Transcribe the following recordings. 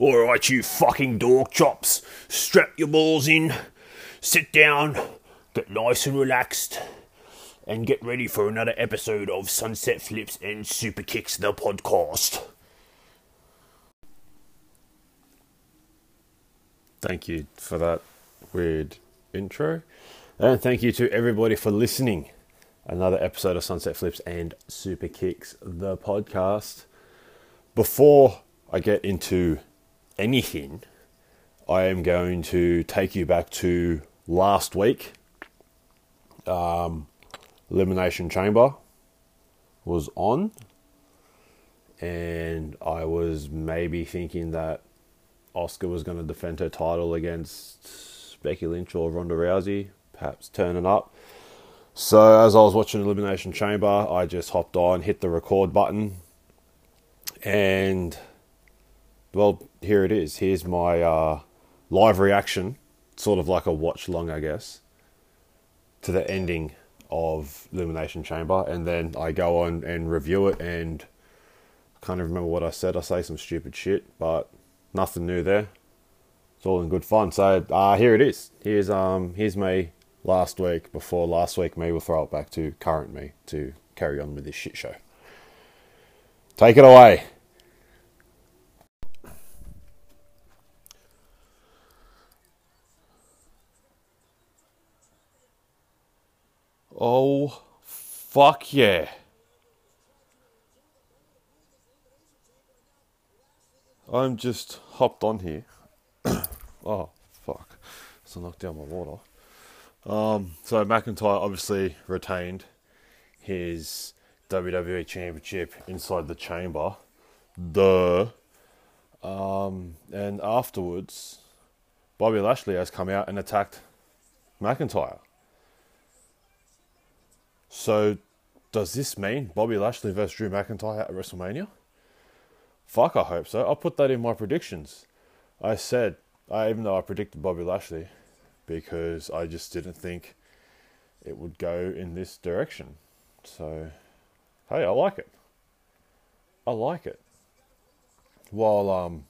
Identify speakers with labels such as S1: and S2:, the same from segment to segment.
S1: Alright, you fucking dork chops, strap your balls in, sit down, get nice and relaxed, and get ready for another episode of Sunset Flips and Super Kicks the podcast. Thank you for that weird intro. And thank you to everybody for listening. Another episode of Sunset Flips and Super Kicks, the podcast. Before I get into anything, I am going to take you back to last week. Um, Elimination Chamber was on, and I was maybe thinking that Asuka was going to defend her title against Becky Lynch or Ronda Rousey, perhaps turning up. So as I was watching Elimination Chamber, I just hopped on, hit the record button, and well, here it is. Here's my uh, live reaction, sort of like a watch long, I guess, to the ending of Elimination Chamber, and then I go on and review it. And I can't remember what I said. I say some stupid shit, but nothing new there. It's all in good fun. So uh, here it is. Here's um here's me last week before last week me. We'll throw it back to current me to carry on with this shit show. Take it away. Oh, fuck yeah. I'm just hopped on here. oh, fuck. So I knocked down my water. Um, so McIntyre obviously retained his WWE Championship inside the chamber. Duh. Um, and afterwards, Bobby Lashley has come out and attacked McIntyre. So, does this mean Bobby Lashley versus Drew McIntyre at WrestleMania? Fuck, I hope so. I'll put that in my predictions. I said, I, even though I predicted Bobby Lashley, because I just didn't think it would go in this direction. So, hey, I like it. I like it. While um,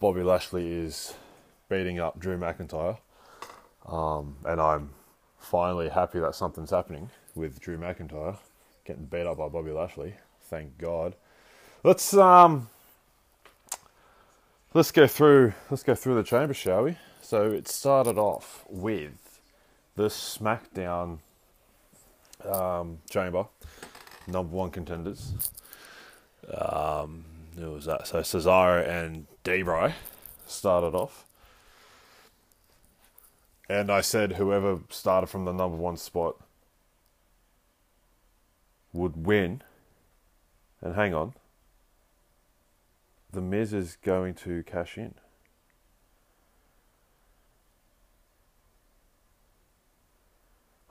S1: Bobby Lashley is beating up Drew McIntyre, um, and I'm finally happy that something's happening with Drew McIntyre getting beat up by Bobby Lashley. Thank God. Let's um let's go through let's go through the chamber, shall we? So it started off with the SmackDown um, chamber, number one contenders. Um, who was that? So Cesaro and D-Bry started off. And I said whoever started from the number one spot would win. And hang on. The Miz is going to cash in.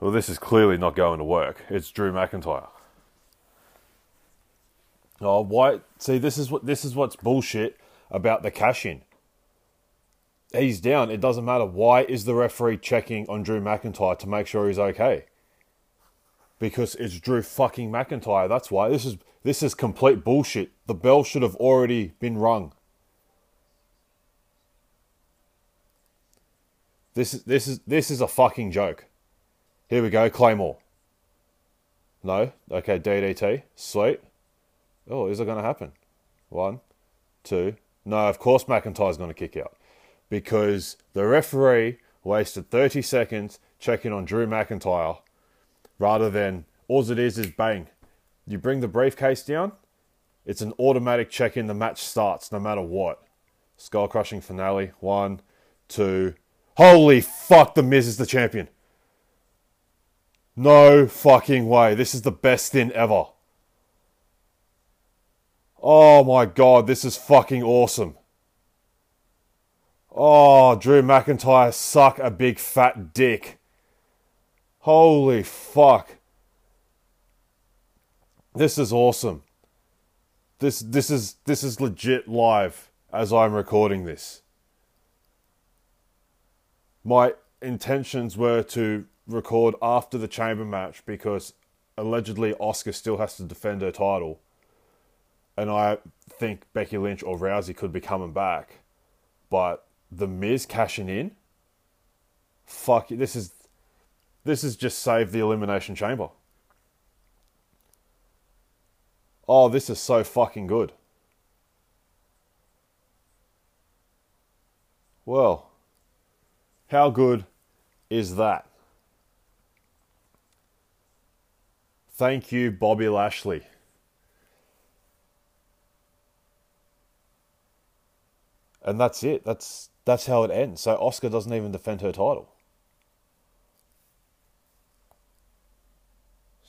S1: Well, this is clearly not going to work. It's Drew McIntyre. Oh, why? See, this is what this is what's bullshit about the cash in. He's down. It doesn't matter. Why is the referee checking on Drew McIntyre to make sure he's okay? Because it's Drew fucking McIntyre. That's why. This is this is complete bullshit. The bell should have already been rung. This is this is this is a fucking joke. Here we go, Claymore. No? Okay, DDT. Sweet. Oh, is it going to happen? One, two. No, of course McIntyre's going to kick out. Because the referee wasted 30 seconds checking on Drew McIntyre rather than all it is is bang. You bring the briefcase down, it's an automatic check in, the match starts no matter what. Skull crushing finale. One, two. Holy fuck, The Miz is the champion. No fucking way. This is the best thing ever. Oh my god, this is fucking awesome. Oh, Drew McIntyre, suck a big fat dick. Holy fuck. This is awesome. This this is this is legit live as I'm recording this. My intentions were to record after the chamber match because allegedly Asuka still has to defend her title. and I think Becky Lynch or Rousey could be coming back, but the Miz cashing in. Fuck this is this has just saved the elimination chamber. Oh, this is so fucking good. Well, how good is that? Thank you, Bobby Lashley. And that's it. That's that's how it ends. So Asuka doesn't even defend her title.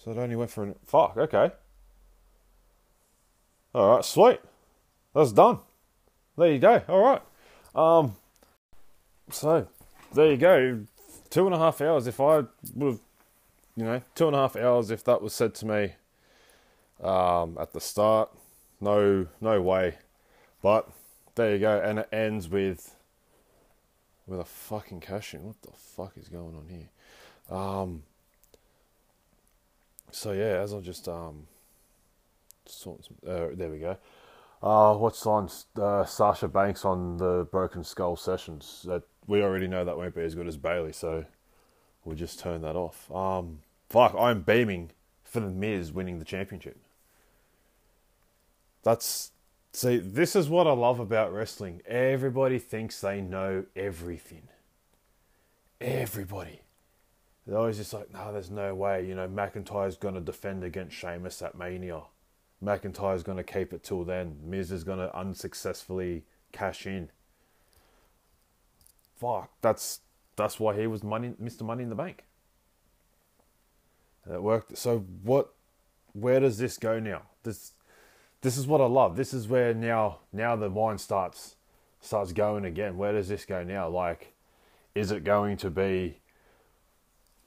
S1: So it only went for an fuck. Okay. All right, sweet. That's done. There you go. All right. Um. So there you go. Two and a half hours. If I would have, you know, two and a half hours. If that was said to me um, at the start, no, no way. But there you go, and it ends with with a fucking cash in. What the fuck is going on here? Um. So yeah, as I just um. Uh, there we go. Uh, what's on uh, Sasha Banks on the Broken Skull sessions? That we already know that won't be as good as Bayley, so we'll just turn that off. Um, fuck, I'm beaming for the Miz winning the championship. That's see, this is what I love about wrestling. Everybody thinks they know everything. Everybody. They're always just like, no, there's no way. You know, McIntyre's going to defend against Sheamus at Mania. McIntyre's going to keep it till then. Miz is going to unsuccessfully cash in. Fuck, that's that's why he was money, Mr. Money in the Bank. And it worked. So what? Where does this go now? This this is what I love. This is where now now the wine starts starts going again. Where does this go now? Like, is it going to be?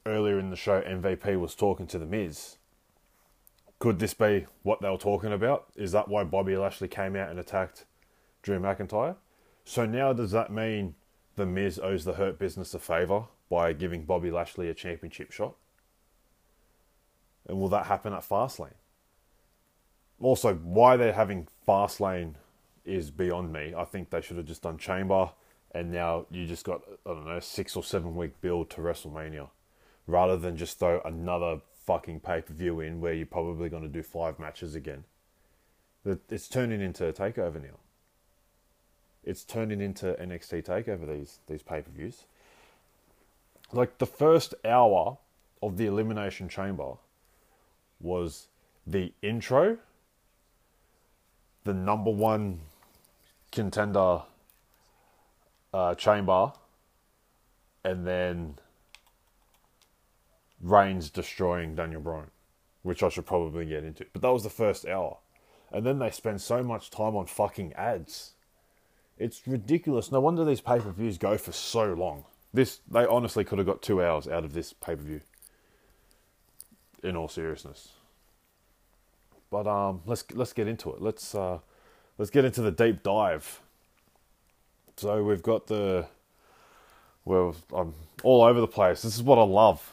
S1: Earlier in the show, MVP was talking to the Miz could this be what they were talking about? Is that why Bobby Lashley came out and attacked Drew McIntyre? So now does that mean the Miz owes the Hurt Business a favour by giving Bobby Lashley a championship shot? And will that happen at Fastlane? Also, why they're having Fastlane is beyond me. I think they should have just done Chamber, and now you just got I don't know six or seven week build to WrestleMania, rather than just throw another fucking pay per view in where you're probably going to do five matches again. It's turning into a takeover now. It's turning into NXT takeover these these pay per views. Like the first hour of the Elimination Chamber was the intro, the number one contender uh, chamber, and then Reigns destroying Daniel Bryan, which I should probably get into. But that was the first hour. And then they spend so much time on fucking ads. It's ridiculous. No wonder these pay per views go for so long. This they honestly could have got two hours out of this pay per view. In all seriousness. But um, let's let's get into it. Let's uh, let's get into the deep dive. So we've got the well, I'm all over the place. This is what I love.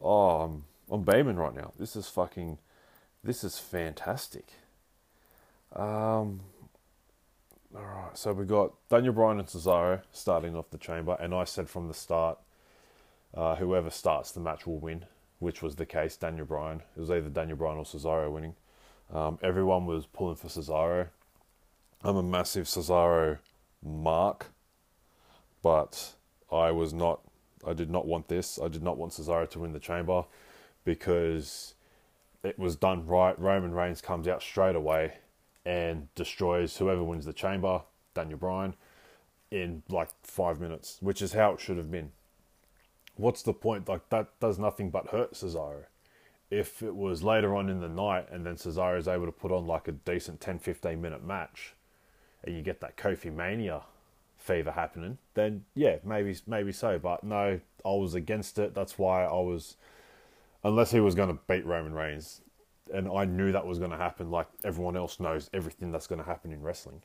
S1: Oh, I'm I'm beaming right now. This is fucking, this is fantastic. Um, all right, so we got Daniel Bryan and Cesaro starting off the chamber, and I said from the start, uh, whoever starts the match will win, which was the case. Daniel Bryan. It was either Daniel Bryan or Cesaro winning. Um, everyone was pulling for Cesaro. I'm a massive Cesaro mark, but I was not I did not want this. I did not want Cesaro to win the chamber because it was done right. Roman Reigns comes out straight away and destroys whoever wins the chamber, Daniel Bryan, in like five minutes, which is how it should have been. What's the point? Like that does nothing but hurt Cesaro. If it was later on in the night and then Cesaro is able to put on like a decent 10 15 minute match and you get that Kofi Mania fever happening, then yeah, maybe maybe so. But no, I was against it. That's why I was, unless he was going to beat Roman Reigns, and I knew that was going to happen. Like everyone else knows everything that's going to happen in wrestling.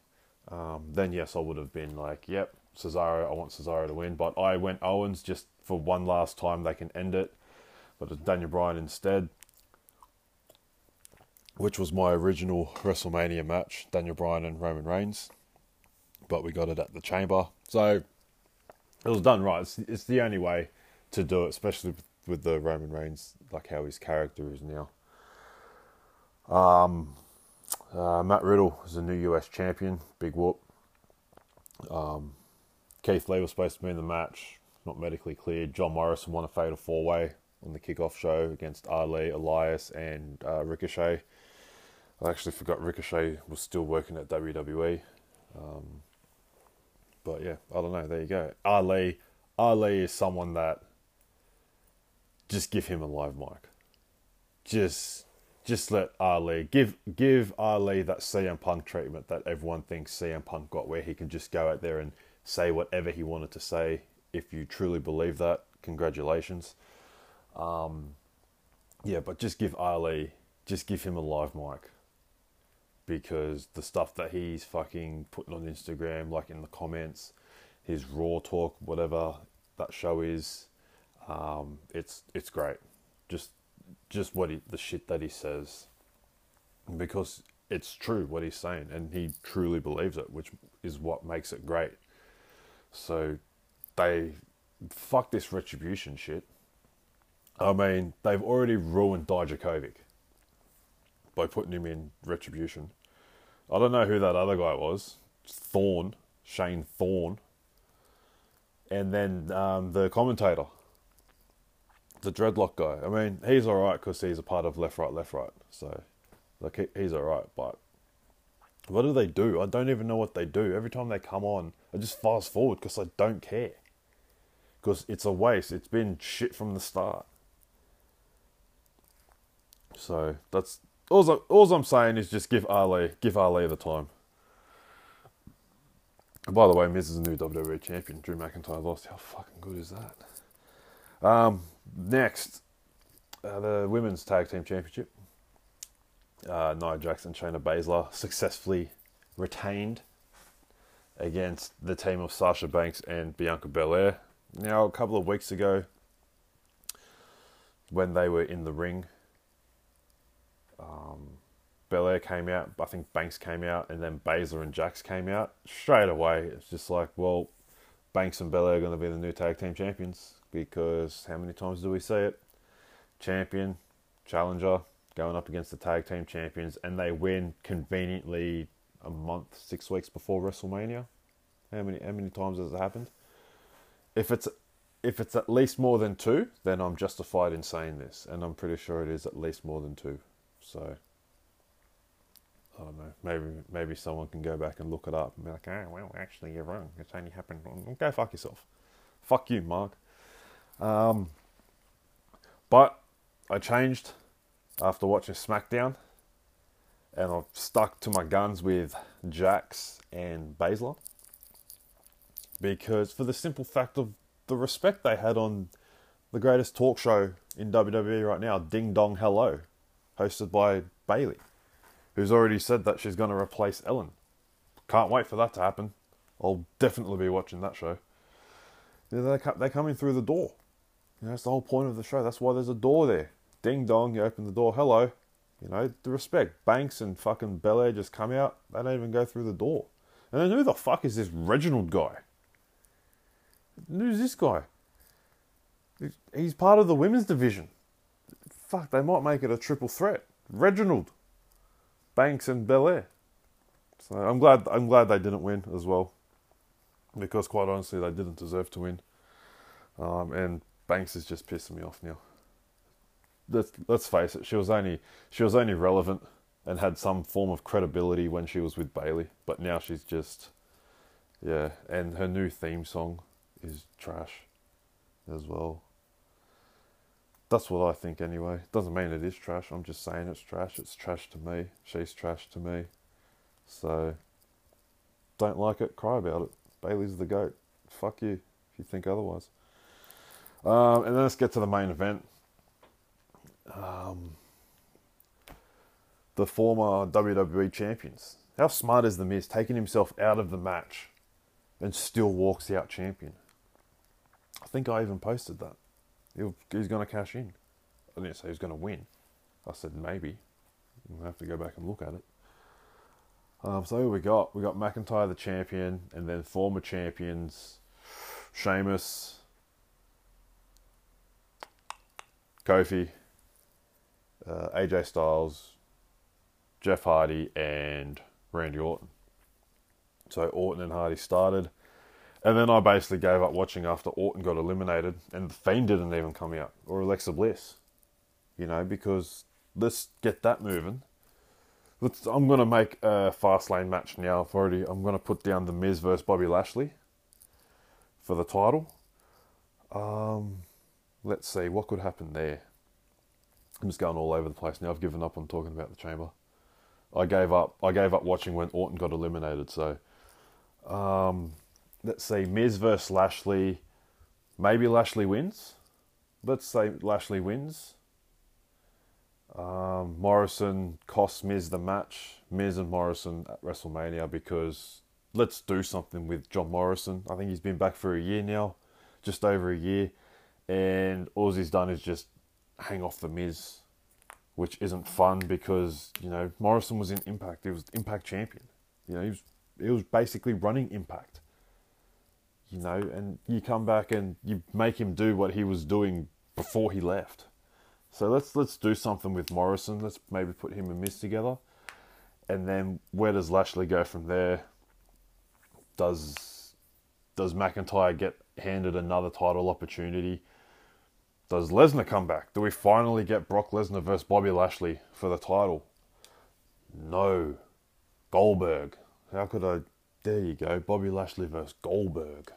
S1: Um, then yes, I would have been like, yep, Cesaro. I want Cesaro to win. But I went Owens just for one last time. They can end it. But it's Daniel Bryan instead. which was my original WrestleMania match, Daniel Bryan and Roman Reigns. But we got it at the Chamber, so it was done right. It's, it's the only way to do it, especially with, the Roman Reigns, like how his character is now. Um, uh, Matt Riddle is a new US champion. Big whoop. Um, Keith Lee was supposed to be in the match, not medically cleared. John Morrison won a fatal four way on the kickoff show against Ali, Elias, and uh, Ricochet. I actually forgot Ricochet was still working at WWE. Um, but yeah, I don't know. There you go. Ali, Ali is someone that just give him a live mic. Just, just let Ali give give Ali that CM Punk treatment that everyone thinks CM Punk got, where he can just go out there and say whatever he wanted to say. If you truly believe that, congratulations. Um, yeah, but just give Ali, just give him a live mic because the stuff that he's fucking putting on Instagram, like in the comments, his raw talk, whatever that show is, um, it's it's great. Just just what he, the shit that he says, because it's true what he's saying, and he truly believes it, which is what makes it great. So they fuck this retribution shit. I mean, they've already ruined Dijakovic by putting him in retribution. I don't know who that other guy was. Thorne, Shane Thorne, And then um, the commentator, the dreadlock guy. I mean, he's all right because he's a part of left, right, left, right. So, like, he, he's all right. But what do they do? I don't even know what they do. Every time they come on, I just fast forward because I don't care. Because it's a waste. It's been shit from the start. So that's all. All I'm saying is just give Ali, give Ali the time. And by the way, Miz is a new WWE champion. Drew McIntyre lost. How fucking good is that? Um, next, uh, the women's tag team championship. Uh, Nia Jackson, Shayna Baszler successfully retained against the team of Sasha Banks and Bianca Belair. Now, a couple of weeks ago, when they were in the ring, um, Belair came out, I think Banks came out, and then Baszler and Jax came out. Straight away, it's just like, well, Banks and Belair are going to be the new tag team champions because how many times do we see it? Champion, challenger, going up against the tag team champions, and they win conveniently a month, six weeks before WrestleMania. How many how many times has it happened? If it's if it's at least more than two, then I'm justified in saying this, and I'm pretty sure it is at least more than two. So I don't know. Maybe maybe someone can go back and look it up and be like, oh well, actually you're wrong. It's only happened. Go fuck yourself. Fuck you, Mark. Um, but I changed after watching SmackDown, and I've stuck to my guns with Jax and Baszler because for the simple fact of the respect they had on the greatest talk show in WWE right now, Ding Dong Hello, hosted by Bayley, who's already said that she's going to replace Ellen. Can't wait for that to happen. I'll definitely be watching that show. They're, they're coming through the door. You know, that's the whole point of the show. That's why there's a door there. Ding dong, you open the door. Hello. You know, the respect. Banks and fucking Belair just come out. They don't even go through the door. And then who the fuck is this Reginald guy? Who's this guy? He's part of the women's division. Fuck, they might make it a triple threat. Reginald, Banks, and Belair. So I'm glad. I'm glad they didn't win as well, because quite honestly, they didn't deserve to win. Um, and Banks is just pissing me off now. Let's, let's face it. She was only she was only relevant and had some form of credibility when she was with Bayley, but now she's just yeah. And her new theme song is trash as well. That's what I think anyway. It doesn't mean it is trash. I'm just saying it's trash. It's trash to me. She's trash to me. So don't like it, cry about it. Bayley's the goat. Fuck you if you think otherwise. Um, and then let's get to the main event. Um, the former WWE champions. How smart is The Miz taking himself out of the match and still walks out champion? I think I even posted that. He's going to cash in. I didn't say he was going to win. I said maybe. We'll have to go back and look at it. Um, so who we got? We got McIntyre the champion, and then former champions Sheamus, Kofi, uh, AJ Styles, Jeff Hardy, and Randy Orton. So Orton and Hardy started. And then I basically gave up watching after Orton got eliminated and the Fiend didn't even come out, or Alexa Bliss. You know, because let's get that moving. Let's, I'm going to make a fast lane match now. I've already, I'm going to put down The Miz versus Bobby Lashley for the title. Um, let's see, what could happen there? I'm just going all over the place now. I've given up on talking about the chamber. I gave up. I gave up watching when Orton got eliminated. So, um, let's say Miz versus Lashley. Maybe Lashley wins. Let's say Lashley wins. Um, Morrison costs Miz the match. Miz and Morrison at WrestleMania because let's do something with John Morrison. I think he's been back for a year now, just over a year, and all he's done is just hang off the Miz, which isn't fun because you know Morrison was in Impact. He was Impact champion. You know he was he was basically running Impact. You know, and you come back and you make him do what he was doing before he left. So let's let's do something with Morrison. Let's maybe put him and Miz together, and then where does Lashley go from there? Does does McIntyre get handed another title opportunity? Does Lesnar come back? Do we finally get Brock Lesnar versus Bobby Lashley for the title? No. Goldberg. How could I? There you go. Bobby Lashley versus Goldberg.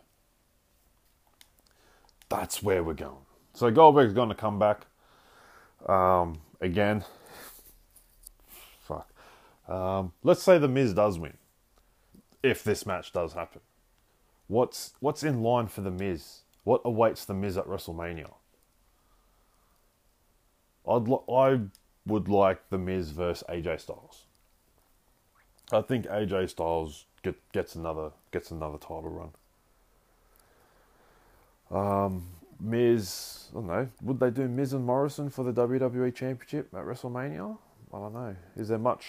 S1: That's where we're going. So Goldberg's going to come back. Um, again, fuck. Um, let's say the Miz does win, if this match does happen. What's what's in line for the Miz? What awaits the Miz at WrestleMania? I'd li- I would like the Miz versus AJ Styles. I think AJ Styles get, gets another gets another title run. Um, Miz, I don't know. Would they do Miz and Morrison for the WWE Championship at WrestleMania? I don't know. Is there much,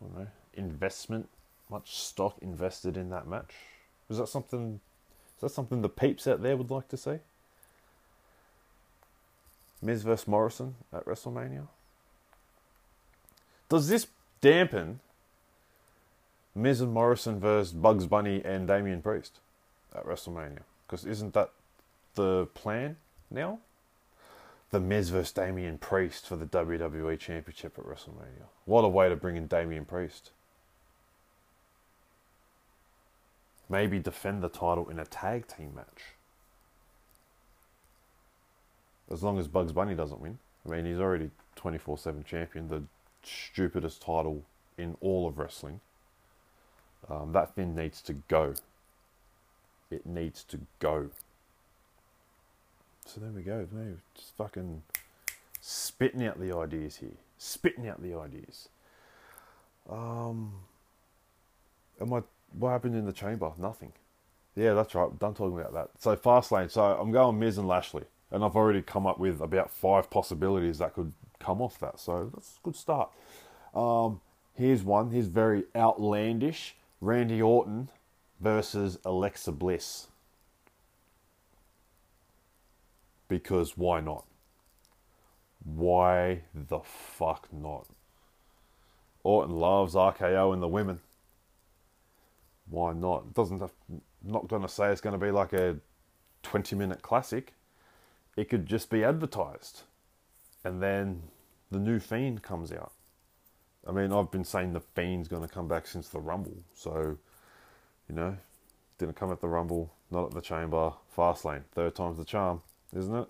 S1: I don't know, investment, much stock invested in that match? Is that something? Is that something the peeps out there would like to see? Miz versus Morrison at WrestleMania. Does this dampen Miz and Morrison versus Bugs Bunny and Damian Priest at WrestleMania? Because isn't that the plan now? The Miz versus Damian Priest for the WWE Championship at WrestleMania. What a way to bring in Damian Priest. Maybe defend the title in a tag team match. As long as Bugs Bunny doesn't win. I mean, he's already 24 7 champion, the stupidest title in all of wrestling. Um, that thing needs to go. It needs to go. So there we go. Just fucking spitting out the ideas here. Spitting out the ideas. Um, am I? What happened in the chamber? Nothing. Yeah, that's right. Done talking about that. So fast lane. So I'm going Miz and Lashley, and I've already come up with about five possibilities that could come off that. So that's a good start. Um, here's one. Here's very outlandish. Randy Orton versus Alexa Bliss. Because why not? Why the fuck not? Orton loves RKO and the women. Why not? Doesn't have, not going to say it's going to be like a 20 minute classic. It could just be advertised. And then the new Fiend comes out. I mean, I've been saying the Fiend's going to come back since the Rumble. So, you know, didn't come at the Rumble, not at the Chamber, Fastlane. Third time's the charm isn't it?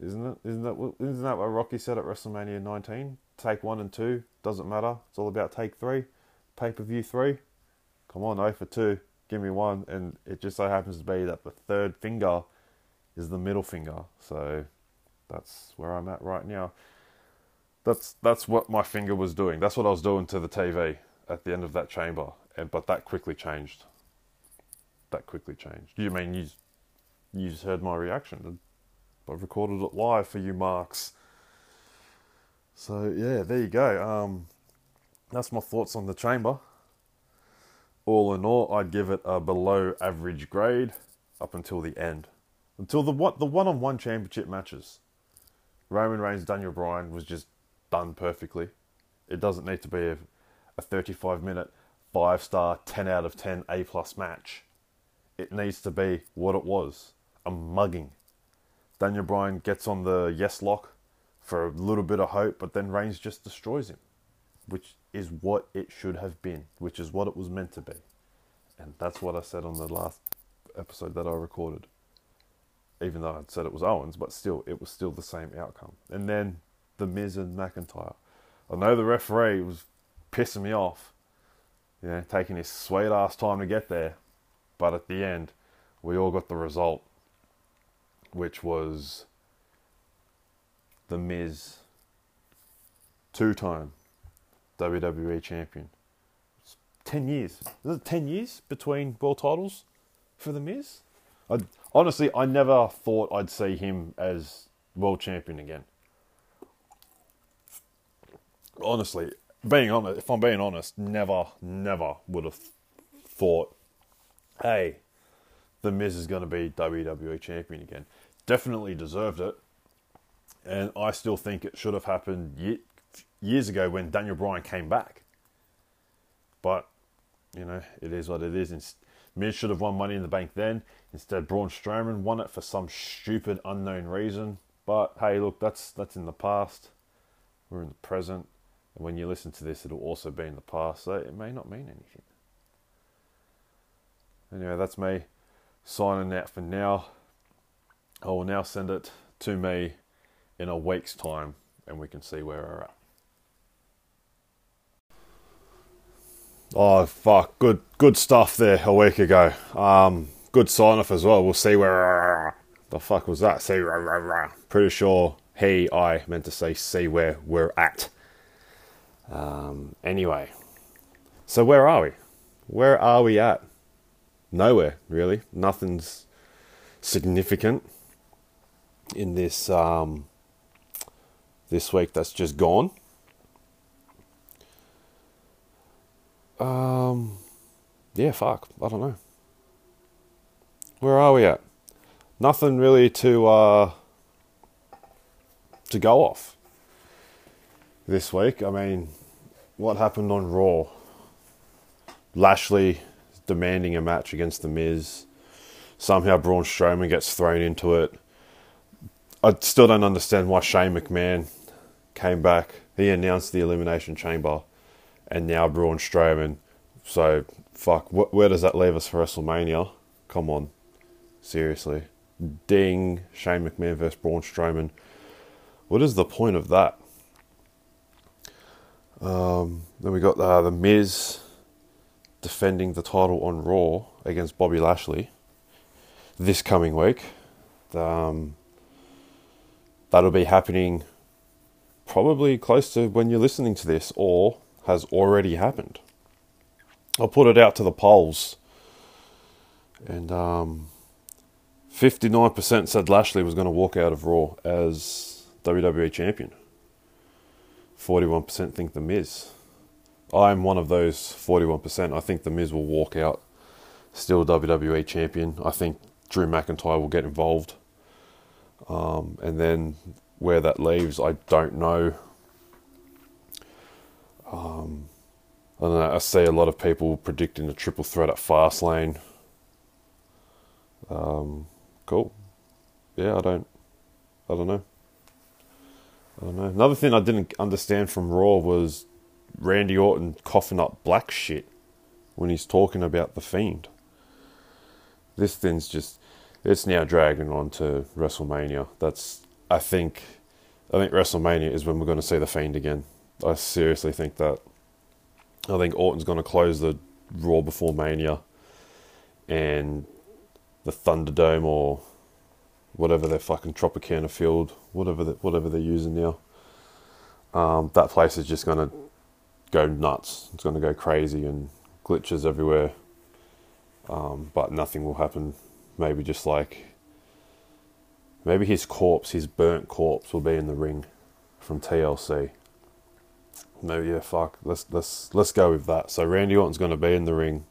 S1: Isn't it? Isn't that isn't that what Rocky said at WrestleMania 19? Take one and two doesn't matter. It's all about take three, pay per view three. Come on, oh for two, give me one, and it just so happens to be that the third finger is the middle finger. So that's where I'm at right now. That's that's what my finger was doing. That's what I was doing to the TV at the end of that chamber, and but that quickly changed. That quickly changed. You mean you you just heard my reaction. I've recorded it live for you, Marks.
S2: So yeah, there you go. Um, that's my thoughts on the chamber. All in all, I'd give it a below average grade up until the end, until the what the one on one championship matches. Roman Reigns, Daniel Bryan was just done perfectly. It doesn't need to be a, a 35 minute, five star, 10 out of 10 A plus match. It needs to be what it was a mugging. Daniel Bryan gets on the yes lock for a little bit of hope, but then Reigns just destroys him, which is what it should have been, which is what it was meant to be. And that's what I said on the last episode that I recorded. Even though I'd said it was Owens, but still, it was still the same outcome. And then the Miz and McIntyre. I know the referee was pissing me off, you know, taking his sweet ass time to get there, but at the end, we all got the result, which was the Miz, two time WWE champion. It's 10 years. Is it 10 years between world titles for the Miz? I, honestly, I never thought I'd see him as world champion again. Honestly, being honest, if I'm being honest, never, never would have thought, hey, the Miz is going to be WWE champion again. Definitely deserved it, and I still think it should have happened years ago when Daniel Bryan came back. But you know, it is what it is. Miz should have won Money in the Bank then. Instead, Braun Strowman won it for some stupid, unknown reason. But hey, look, that's that's in the past. We're in the present, and when you listen to this, it'll also be in the past. So it may not mean anything. Anyway, that's me signing that for now. I will now send it to me in a week's time, and we can see where we're at. Oh fuck! Good, good stuff there a week ago. Um, good sign off as well. We'll see where the fuck was that. See, where pretty sure he, I meant to say, see where we're at. Um, anyway, so where are we? Where are we at? Nowhere really. Nothing's significant in this um, this week that's just gone. Um, yeah, fuck. I don't know. Where are we at? Nothing really to uh, to go off this week. I mean, what happened on Raw? Lashley demanding a match against The Miz. Somehow Braun Strowman gets thrown into it. I still don't understand why Shane McMahon came back. He announced the Elimination Chamber and now Braun Strowman. So, fuck, wh- where does that leave us for WrestleMania? Come on. Seriously. Ding, Shane McMahon versus Braun Strowman. What is the point of that? Um, then we got uh, The Miz defending the title on Raw against Bobby Lashley this coming week. Um, that'll be happening probably close to when you're listening to this, or has already happened. I'll put it out to the polls. And um, 59% said Lashley was going to walk out of Raw as WWE Champion. 41% think The Miz. I'm one of those 41%. I think The Miz will walk out still WWE Champion. I think Drew McIntyre will get involved. Um, and then where that leaves, I don't know. Um, I don't know. I see a lot of people predicting a triple threat at Fastlane. Um, cool. Yeah, I don't. I don't know. I don't know. Another thing I didn't understand from Raw was Randy Orton coughing up black shit when he's talking about the Fiend. This thing's just. It's now dragging on to WrestleMania. That's. I think. I think WrestleMania is when we're going to see the Fiend again. I seriously think that. I think Orton's going to close the Raw before Mania, and the Thunderdome or whatever their fucking Tropicana Field, whatever the, whatever they're using now. Um, that place is just going to go nuts. It's going to go crazy and glitches everywhere. Um, but nothing will happen. Maybe just like maybe his corpse, his burnt corpse, will be in the ring from TLC. No, yeah, fuck. Let's let's let's go with that. So Randy Orton's going to be in the ring.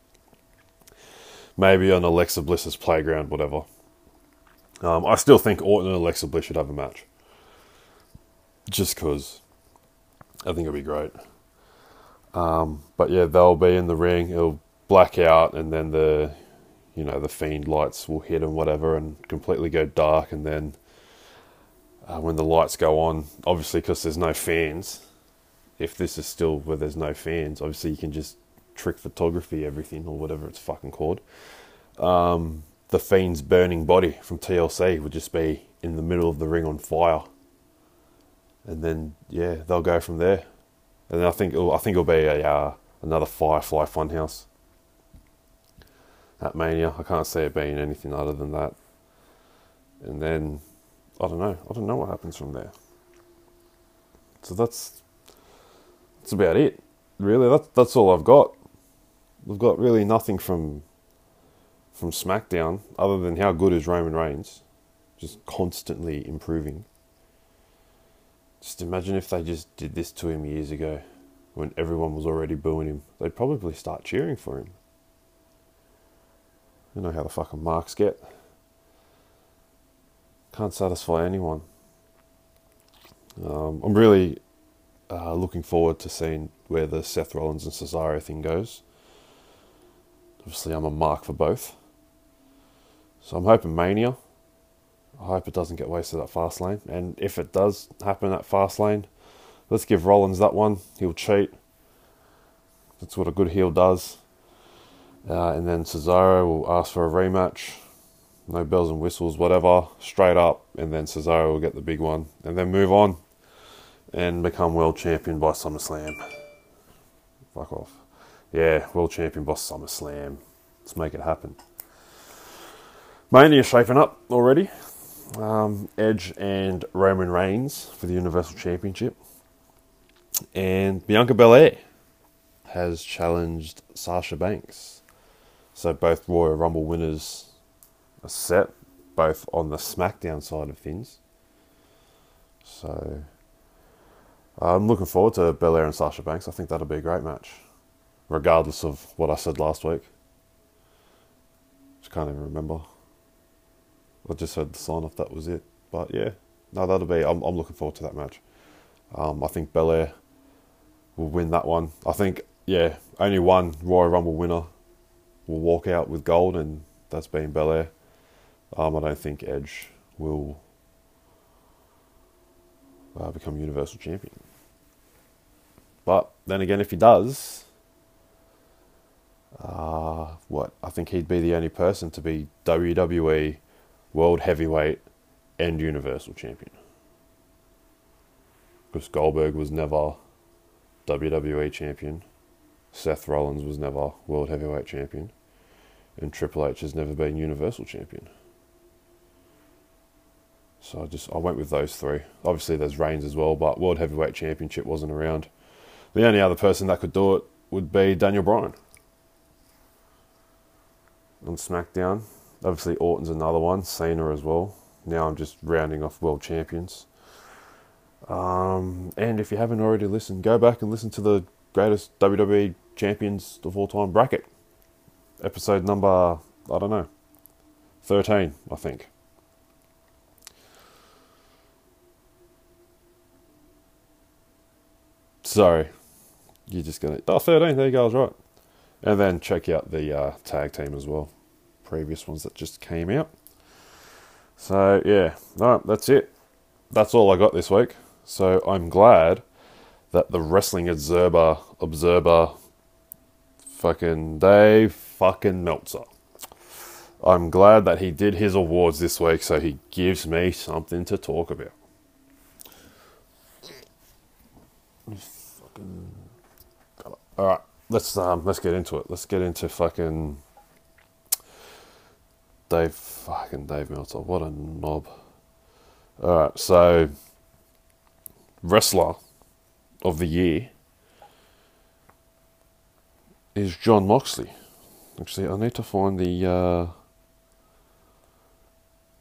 S2: Maybe on Alexa Bliss's playground, whatever. Um, I still think Orton and Alexa Bliss should have a match. Just because I think it'd be great. Um, but yeah, they'll be in the ring. It'll black out, and then the you know the fiend lights will hit and whatever, and completely go dark. And then uh, when the lights go on, obviously because there's no fans, if this is still where there's no fans, obviously you can just trick photography everything or whatever it's fucking called. Um, the fiend's burning body from TLC would just be in the middle of the ring on fire, and then yeah, they'll go from there. And I think it'll, I think it'll be a uh, another Firefly Funhouse at Mania. I can't see it being anything other than that. And then I don't know. I don't know what happens from there. So that's that's about it. Really, that's that's all I've got. I've got really nothing from from SmackDown other than how good is Roman Reigns, just constantly improving. Just imagine if they just did this to him years ago, when everyone was already booing him. They'd probably start cheering for him. You know how the fucking marks get. Can't satisfy anyone. Um, I'm really uh, looking forward to seeing where the Seth Rollins and Cesaro thing goes. Obviously, I'm a mark for both. So I'm hoping Mania. I hope it doesn't get wasted at Fastlane. And if it does happen at Fastlane, let's give Rollins that one. He'll cheat. That's what a good heel does. Uh, and then Cesaro will ask for a rematch. No bells and whistles, whatever. Straight up. And then Cesaro will get the big one. And then move on and become world champion by SummerSlam. Fuck off. Yeah, world champion by SummerSlam. Let's make it happen. Mania shaping up already. Um, Edge and Roman Reigns for the Universal Championship. And Bianca Belair has challenged Sasha Banks. So both Royal Rumble winners are set, both on the SmackDown side of things. So I'm looking forward to Belair and Sasha Banks. I think that'll be a great match, regardless of what I said last week. Just can't even remember. I just heard the sign off. That was it. But yeah, no, that'll be. I'm I'm looking forward to that match. Um, I think Belair will win that one. I think yeah, only one Royal Rumble winner will walk out with gold, and that's been Belair. Um, I don't think Edge will uh, become Universal Champion. But then again, if he does, uh, what I think he'd be the only person to be WWE World Heavyweight and Universal Champion. Because Goldberg was never WWE Champion. Seth Rollins was never World Heavyweight Champion. And Triple H has never been Universal Champion. So I just I went with those three. Obviously there's Reigns as well, but World Heavyweight Championship wasn't around. The only other person that could do it would be Daniel Bryan on SmackDown. Obviously Orton's another one, Cena as well. Now I'm just rounding off world champions. Um, and if you haven't already listened, go back and listen to the greatest WWE champions of all time bracket. Episode number, I don't know, 13, I think. Sorry, you're just gonna. Oh, 13, there you go, I was right. And then check out the uh, tag team as well. Previous ones that just came out. So, yeah, alright, that's it. That's all I got this week. So, I'm glad that the Wrestling Observer, Observer, fucking Dave fucking Meltzer. I'm glad that he did his awards this week so he gives me something to talk about. All right, let's um, let's get into it. Let's get into fucking Dave, fucking Dave Meltzer. What a knob. All right, so wrestler of the year is Jon Moxley. Actually, I need to find the uh,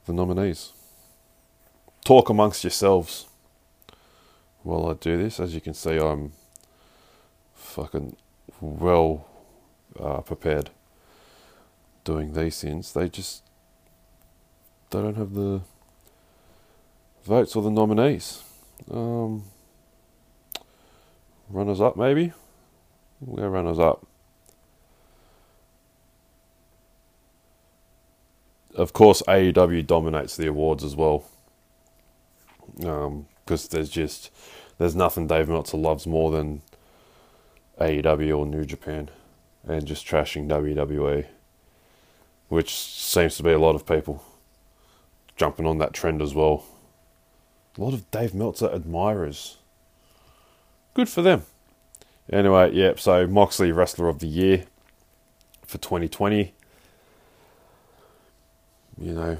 S2: the nominees. Talk amongst yourselves while I do this. As you can see, I'm fucking well uh, prepared doing these things. They just they don't have the votes or the nominees. Um, runners up, maybe. We'll go runners up. Of course, AEW dominates the awards as well. Because um, there's just there's nothing Dave Meltzer loves more than AEW or New Japan, and just trashing WWE, which seems to be a lot of people jumping on that trend as well. A lot of Dave Meltzer admirers. Good for them. Anyway, yeah, so Moxley Wrestler of the Year for 2020. You know,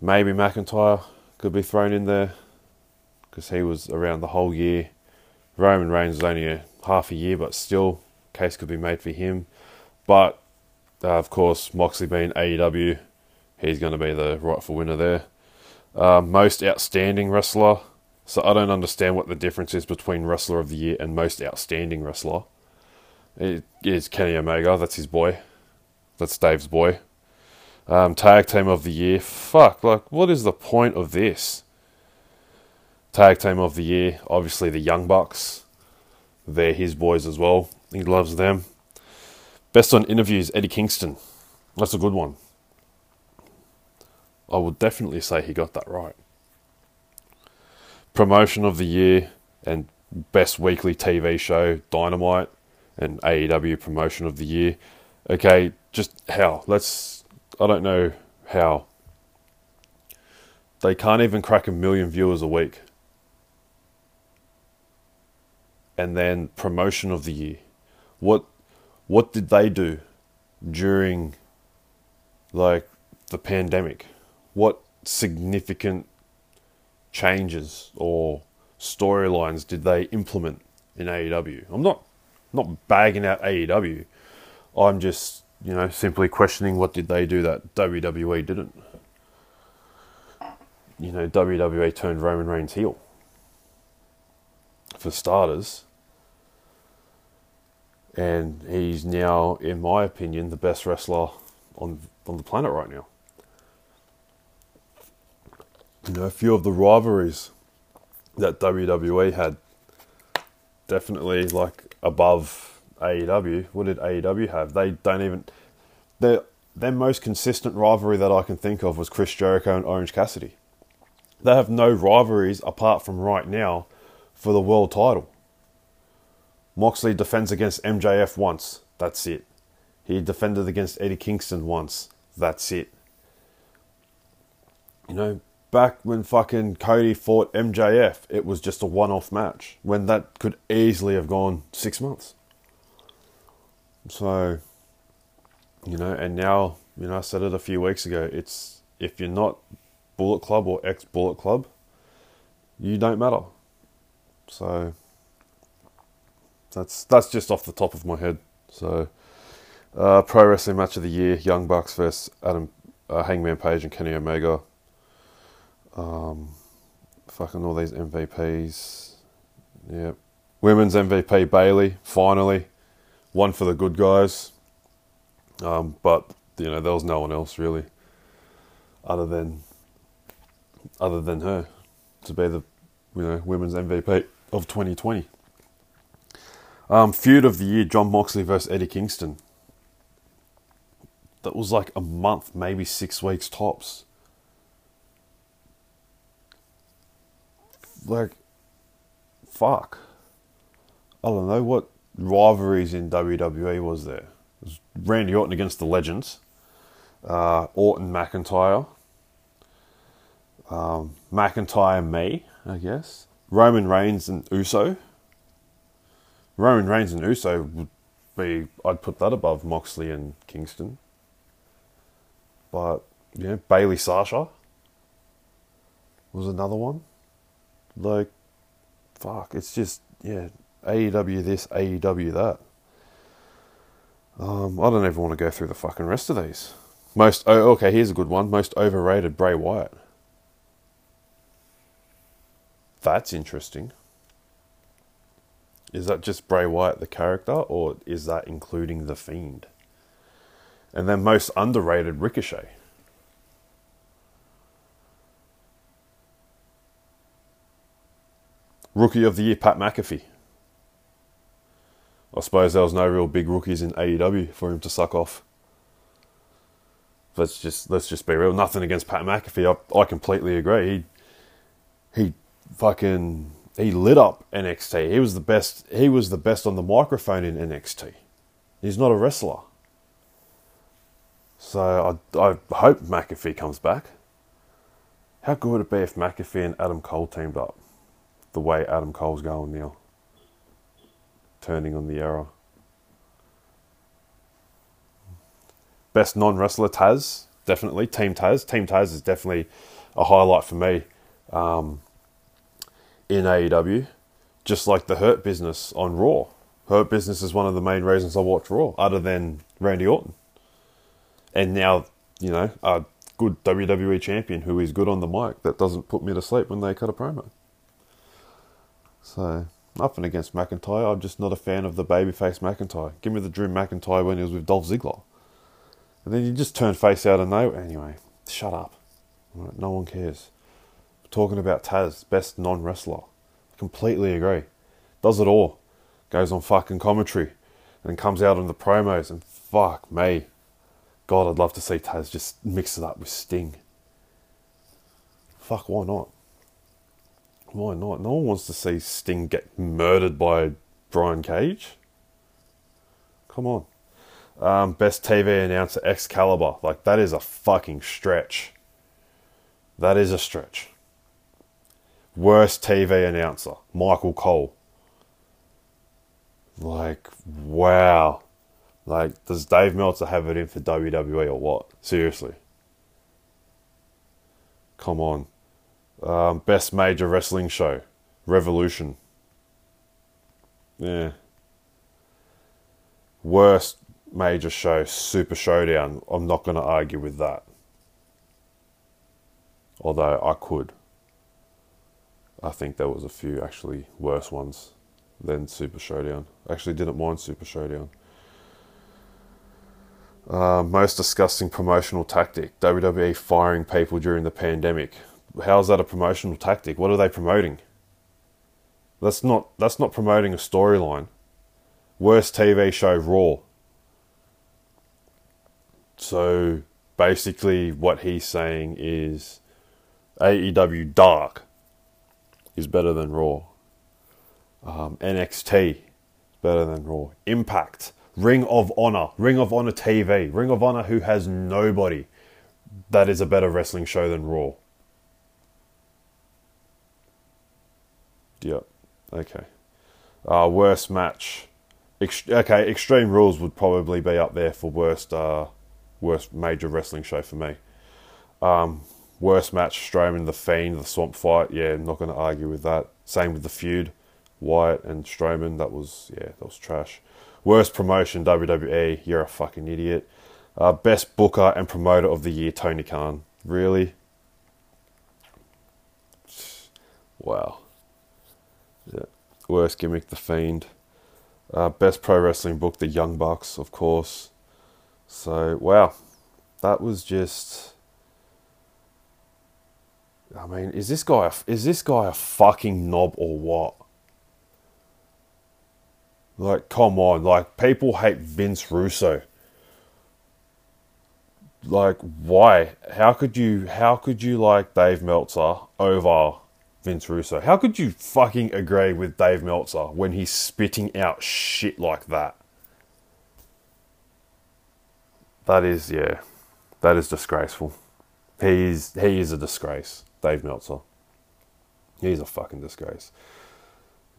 S2: maybe McIntyre could be thrown in there because he was around the whole year. Roman Reigns was only a half a year, but still, case could be made for him. But uh, of course, Moxley being AEW, he's going to be the rightful winner there. Uh, most outstanding wrestler. So I don't understand what the difference is between wrestler of the year and most outstanding wrestler. It is Kenny Omega. That's his boy. That's Dave's boy. Um, tag team of the year. Fuck, like, what is the point of this? Tag team of the year. Obviously, the Young Bucks. They're his boys as well. He loves them. Best on interviews, Eddie Kingston. That's a good one. I would definitely say he got that right. Promotion of the year and best weekly TV show, Dynamite, and AEW promotion of the year. Okay, just how? Let's. I don't know how. They can't even crack a million viewers a week. And then promotion of the year. What what did they do during like the pandemic? What significant changes or storylines did they implement in AEW? I'm not not bagging out AEW. I'm just, you know, simply questioning what did they do that WWE didn't. You know, WWE turned Roman Reigns heel. For starters. And he's now, in my opinion, the best wrestler on on the planet right now you know, a few of the rivalries that WWE had definitely like above AEW. What did AEW have? They don't even their their most consistent rivalry that I can think of was Chris Jericho and Orange Cassidy. They have no rivalries apart from right now for the world title. Moxley defends against MJF once. That's it. He defended against Eddie Kingston once. That's it. You know, back when fucking Cody fought MJF, it was just a one off match when that could easily have gone six months. So, you know, and now, you know, I said it a few weeks ago, it's if you're not Bullet Club or ex Bullet Club, you don't matter. So, that's that's just off the top of my head. So, uh, pro wrestling match of the year: Young Bucks versus Adam uh, Hangman Page and Kenny Omega. Um, fucking all these MVPs. Yep. Women's MVP Bayley, finally. One for the good guys. Um, but, you know, there was no one else really other than other than her to be the you know women's MVP of 2020. Um, feud of the year: Jon Moxley versus Eddie Kingston. That was like a month, maybe six weeks tops. Like, fuck. I don't know what rivalries in WWE was there. It was Randy Orton against the Legends, uh, Orton McIntyre, um, McIntyre me, I guess. Roman Reigns and Uso. Roman Reigns and Uso would be, I'd put that above Moxley and Kingston. But, yeah, Bayley Sasha was another one. Like, fuck, it's just, yeah, AEW this, AEW that. Um, I don't even want to go through the fucking rest of these. Most, oh, okay, here's a good one. Most overrated Bray Wyatt. That's interesting. Is that just Bray Wyatt the character, or is that including the Fiend? And then most underrated Ricochet. Rookie of the Year, Pat McAfee. I suppose there was no real big rookies in AEW for him to suck off. Let's just let's just be real. Nothing against Pat McAfee. I, I completely agree. He he fucking he lit up NXT. He was the best. He was the best on the microphone in NXT. He's not a wrestler. So I I hope McAfee comes back. How good would it be if McAfee and Adam Cole teamed up? The way Adam Cole's going now. Turning on the era. Best non wrestler Taz, definitely. Team Taz. Team Taz is definitely a highlight for me um, in AEW. Just like the Hurt Business on Raw. Hurt Business is one of the main reasons I watch Raw, other than Randy Orton. And now, you know, a good WWE champion who is good on the mic that doesn't put me to sleep when they cut a promo. So, nothing against McIntyre. I'm just not a fan of the babyface McIntyre. Give me the Drew McIntyre when he was with Dolph Ziggler. And then you just turn face out of nowhere. Anyway, shut up. Right, no one cares. We're talking about Taz, best non wrestler. Completely agree. Does it all. Goes on fucking commentary. And comes out on the promos and fuck me. God, I'd love to see Taz just mix it up with Sting. Fuck, why not? Why not? No one wants to see Sting get murdered by Brian Cage. Come on. Um, best TV announcer Excalibur. Like, that is a fucking stretch. That is a stretch. Worst TV announcer Michael Cole. Like, wow. Like, does Dave Meltzer have it in for WWE or what? Seriously. Come on. Um, best major wrestling show Revolution. Yeah. Worst major show Super Showdown. I'm not going to argue with that. Although I could. I think there was a few actually worse ones than Super Showdown. I actually didn't mind Super Showdown. Uh, most disgusting promotional tactic WWE firing people during the pandemic. How's that a promotional tactic? What are they promoting? That's not that's not promoting a storyline. Worst TV show Raw. So basically what he's saying is AEW Dark is better than Raw. Um, NXT is better than Raw. Impact Ring of Honor, Ring of Honor TV, Ring of Honor who has nobody that is a better wrestling show than Raw. Yep. Okay. Uh, worst match. Okay, Extreme Rules would probably be up there for worst, uh, worst major wrestling show for me. Um, worst match: Strowman, the Fiend, the Swamp Fight. Yeah, I'm not going to argue with that. Same with the feud, Wyatt and Strowman. That was yeah, that was trash. Worst promotion, WWE. You're a fucking idiot. Uh, best booker and promoter of the year, Tony Khan. Really? Wow. Yeah. Worst gimmick, The Fiend. Uh, best pro wrestling book, The Young Bucks, of course. So, wow. That was just. I mean, is this guy a, is this guy a fucking knob or what? Like, come on. Like, people hate Vince Russo. Like, why? How could you, how could you like Dave Meltzer over Vince Russo? How could you fucking agree with Dave Meltzer when he's spitting out shit like that? That is, yeah, that is disgraceful. He's, he is a disgrace, Dave Meltzer. He's a fucking disgrace.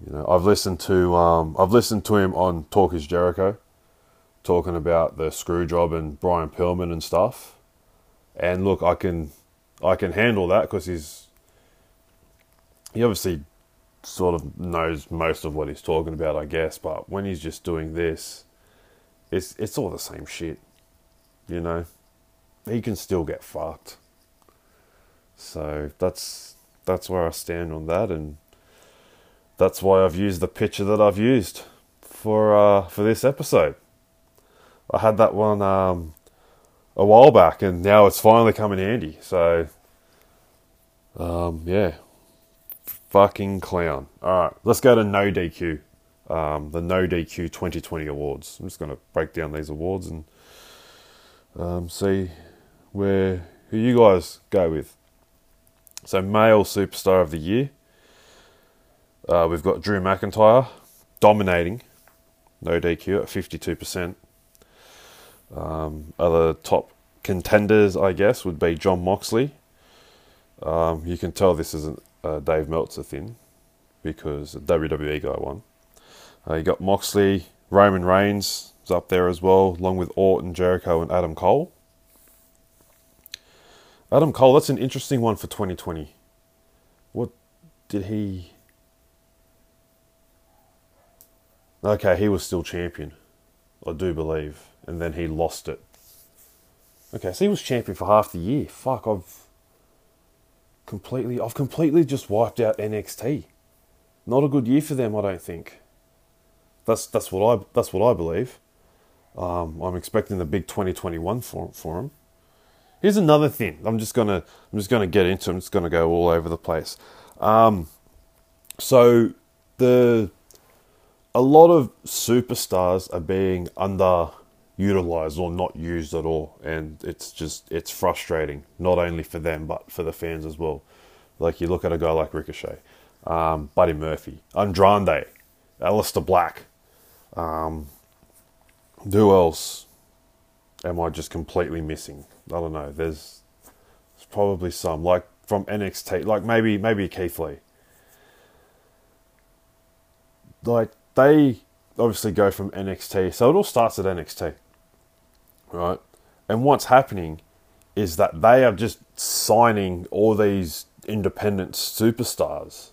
S2: You know, I've listened to um, I've listened to him on Talk Is Jericho, talking about the screw job and Brian Pillman and stuff. And look, I can I can handle that because he's he obviously sort of knows most of what he's talking about, I guess. But when he's just doing this, it's it's all the same shit. You know, he can still get fucked. So that's that's where I stand on that and that's why I've used the picture that I've used for uh, for this episode. I had that one um, a while back, and now it's finally coming handy. So, um, yeah, fucking clown. All right, let's go to No DQ, um, the No DQ 2020 awards. I'm just going to break down these awards and um, see where who you guys go with. So, male superstar of the year. Uh, we've got Drew McIntyre dominating, no DQ at 52%. Um, other top contenders, I guess, would be Jon Moxley. Um, you can tell this isn't a Dave Meltzer thing because WWE guy won. Uh, you got Moxley, Roman Reigns is up there as well, along with Orton, Jericho, and Adam Cole. Adam Cole, that's an interesting one for 2020. What did he. Okay, he was still champion, I do believe, and then he lost it. Okay, so he was champion for half the year. Fuck, I've completely, I've completely just wiped out NXT. Not a good year for them, I don't think. That's that's what I that's what I believe. Um, I'm expecting the big 2021 for for him. Here's another thing. I'm just gonna I'm just gonna get into. I'm just gonna go all over the place. Um, so the a lot of superstars are being underutilized or not used at all, and it's just it's frustrating. Not only for them but for the fans as well. Like you look at a guy like Ricochet, um, Buddy Murphy, Andrade, Aleister Black. Um, who else am I just completely missing? I don't know. There's, there's probably some like from NXT, like maybe maybe Keith Lee. Like they obviously go from NXT, so it all starts at NXT, right? And what's happening is that they are just signing all these independent superstars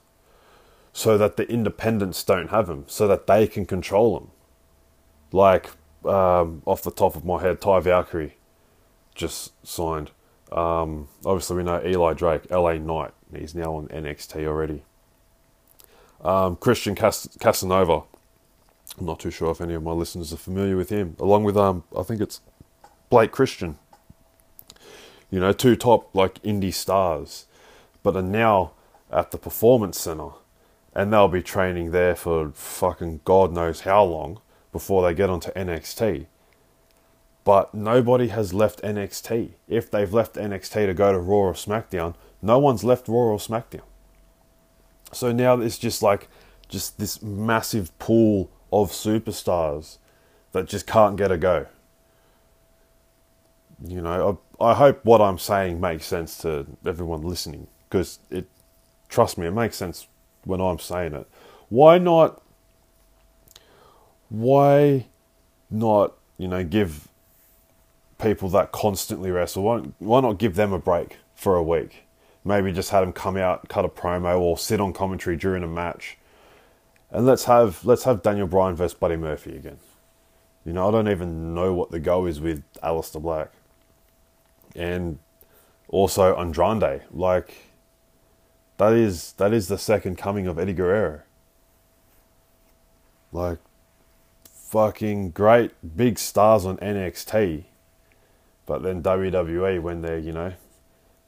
S2: so that the independents don't have them, so that they can control them. Like um, off the top of my head, Taya Valkyrie just signed. Um, obviously, we know Eli Drake, LA Knight. He's now on NXT already. Um, Christian Cas- Casanova. I'm not too sure if any of my listeners are familiar with him. Along with, um, I think it's Blake Christian. You know, two top like indie stars, but are now at the Performance Center, and they'll be training there for fucking God knows how long before they get onto NXT. But nobody has left NXT. If they've left NXT to go to Raw or SmackDown, no one's left Raw or SmackDown. So now it's just like just this massive pool of superstars that just can't get a go. You know, I, I hope what I'm saying makes sense to everyone listening because it, trust me, it makes sense when I'm saying it. Why not? Why not? You know, give people that constantly wrestle. Why, why not give them a break for a week? Maybe just have them come out, cut a promo, or sit on commentary during a match, and let's have let's have Daniel Bryan versus Buddy Murphy again. You know, I don't even know what the go is with Aleister Black, and also Andrade. Like that is that is the second coming of Eddie Guerrero. Like fucking great big stars on NXT but then WWE, when they're, you know,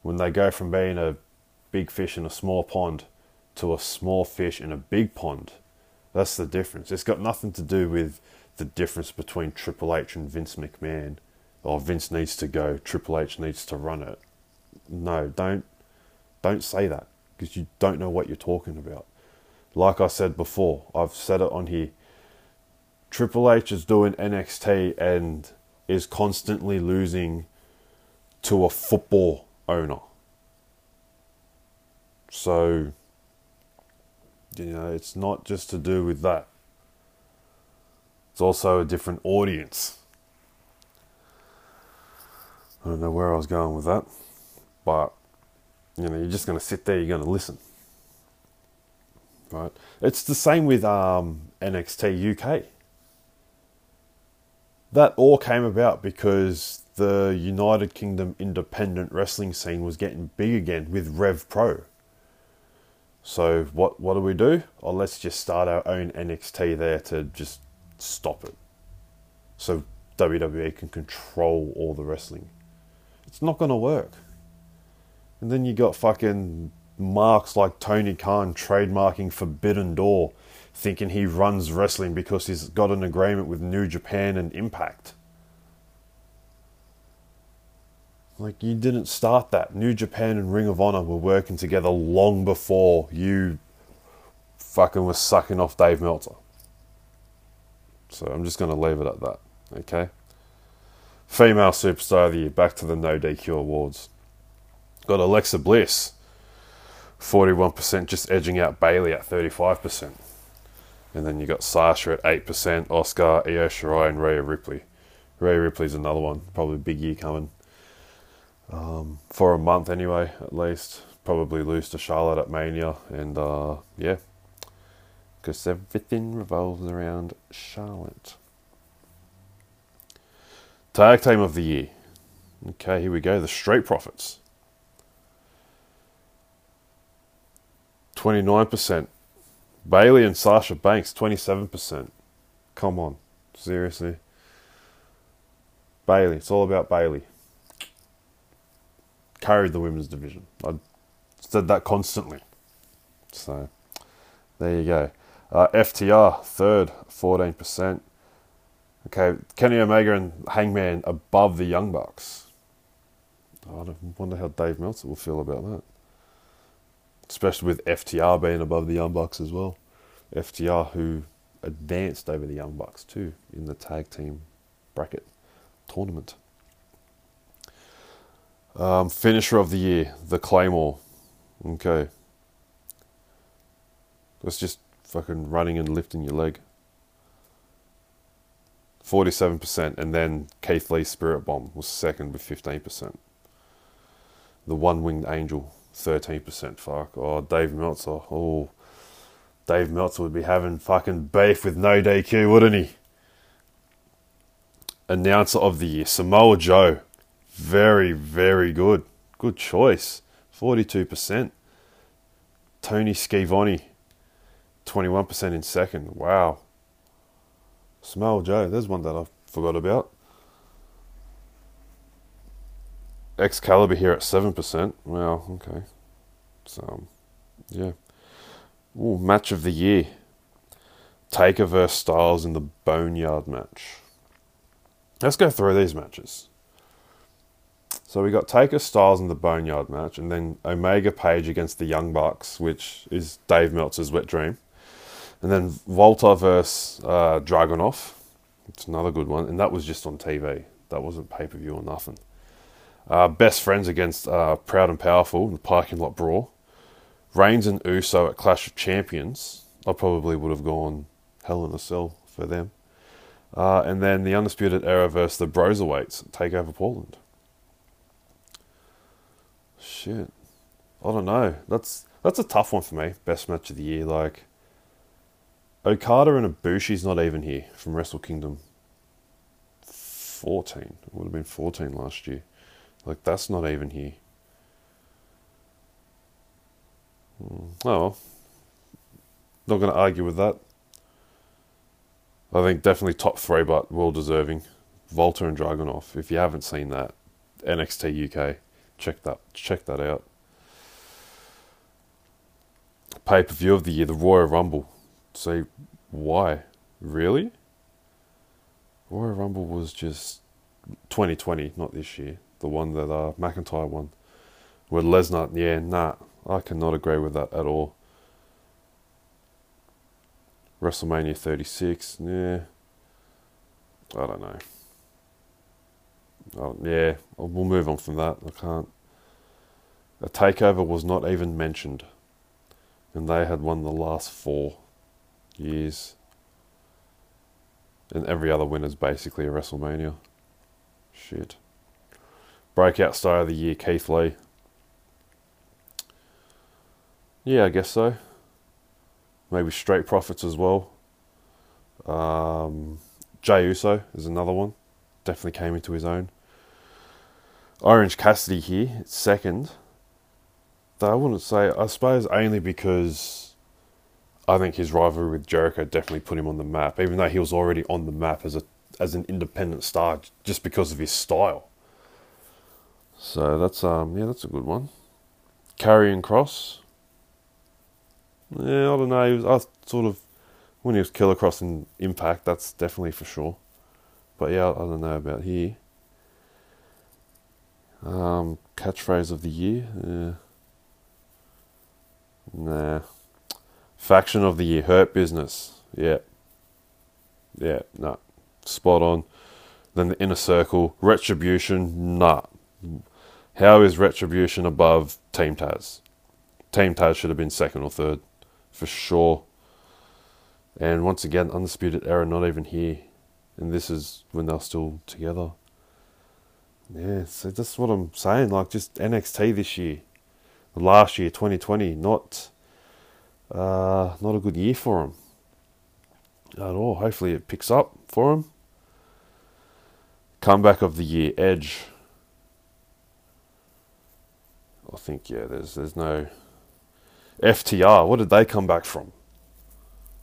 S2: when they go from being a big fish in a small pond to a small fish in a big pond, that's the difference. It's got nothing to do with the difference between Triple H and Vince McMahon. Or Vince needs to go, Triple H needs to run it. No, don't don't say that because you don't know what you're talking about. Like I said before, I've said it on here. Triple H is doing NXT and is constantly losing to a football owner. So, you know, it's not just to do with that. It's also a different audience. I don't know where I was going with that, but you know, you're just going to sit there, you're going to listen. Right? It's the same with um, NXT UK that all came about because the United Kingdom independent wrestling scene was getting big again with Rev Pro.
S1: So what what do we do? Oh, let's just start our own NXT there to just stop it. So WWE can control all the wrestling. It's not going to work. And then you got fucking marks like Tony Khan trademarking Forbidden Door, thinking he runs wrestling because he's got an agreement with New Japan and Impact. Like, you didn't start that. New Japan and Ring of Honor were working together long before you fucking was sucking off Dave Meltzer. So I'm just going to leave it at that. Okay? Female Superstar of the Year, back to the No DQ Awards. Got Alexa Bliss, 41%, just edging out Bayley at 35%. And then you got Sasha at 8%, Asuka, Io Shirai, and Rhea Ripley. Rhea Ripley's another one, probably big year coming um, for a month anyway, at least. Probably lose to Charlotte at Mania, and uh, yeah, because everything revolves around Charlotte. Tag team of the year. Okay, here we go. The Street Profits. 29%. Bayley and Sasha Banks, 27%. Come on. Seriously. Bayley. It's all about Bayley. carried the women's division. I said that constantly. So there you go. Uh, FTR third, fourteen percent. Okay, Kenny Omega and Hangman above the Young Bucks. I wonder how Dave Meltzer will feel about that. Especially with FTR being above the Young Bucks as well. FTR who advanced over the Young Bucks too in the tag team bracket tournament. Um, finisher of the year, the Claymore. Okay. That's just fucking running and lifting your leg. 47%, and then Keith Lee's Spirit Bomb was second with 15%. The One Winged Angel, 13%. Fuck. Oh, Dave Meltzer. Oh, Dave Meltzer would be having fucking beef with no DQ, wouldn't he? Announcer of the year, Samoa Joe. Very, very good. Good choice. 42%. Tony Schiavone, 21% in second. Wow. Smell Joe, there's one that I forgot about. Excalibur here at 7%. Wow, okay. So, um, yeah. Ooh, match of the year. Taker versus Styles in the Boneyard match. Let's go through these matches. So we got Taker Styles in the Boneyard match, and then Omega Page against the Young Bucks, which is Dave Meltzer's wet dream. And then Walter versus uh, Dragunov. It's another good one, and that was just on TV. That wasn't pay per view or nothing. Uh, best friends against uh, Proud and Powerful in the parking lot brawl. Reigns and Uso at Clash of Champions. I probably would have gone Hell in a Cell for them. Uh, and then the Undisputed Era versus the Broserweights take over Portland. Shit. I don't know. That's that's a tough one for me. Best match of the year. Like Okada and Ibushi's not even here from Wrestle Kingdom 14. It would have been 14 last year. Like that's not even here. Hmm. Oh well. Not going to argue with that. I think definitely top three, but well deserving. Walter and Dragunov. If you haven't seen that, NXT UK check that check that out. Pay per view of the year, the Royal Rumble. Say why? Really? Royal Rumble was just 2020, not this year. The one that uh, McIntyre won. With Lesnar, yeah, nah, I cannot agree with that at all. WrestleMania 36, yeah, I don't know. Oh, yeah, we'll move on from that. I can't. A takeover was not even mentioned, and they had won the last four years. And every other winner is basically a WrestleMania. Shit. Breakout star of the year, Keith Lee. Yeah, I guess so. Maybe Street Profits as well. Um, Jey Uso is another one. Definitely came into his own. Orange Cassidy here, second.
S2: Though I wouldn't say. I suppose only because I think his rivalry with Jericho definitely put him on the map, even though he was already on the map as a as an independent star just because of his style. So that's um yeah that's a good one. Karrion Kross. Yeah, I don't know. Was, I sort of when he was Killer Kross in Impact, that's definitely for sure. But yeah, I don't know about here. Um, catchphrase of the year. Nah. Faction of the year. Hurt business. Yeah. Yeah. Nah. Spot on. Then the inner circle. Retribution. Nah. How is retribution above Team Taz? Team Taz should have been second or third, for sure. And once again, Undisputed Era not even here. And this is when they're still together. Yeah, so that's what I'm saying. Like, just NXT this year. Last year, 2020, not uh, not a good year for him at all. Hopefully, it picks up for him. Comeback of the year, Edge. I think yeah. There's there's no FTR. What did they come back from?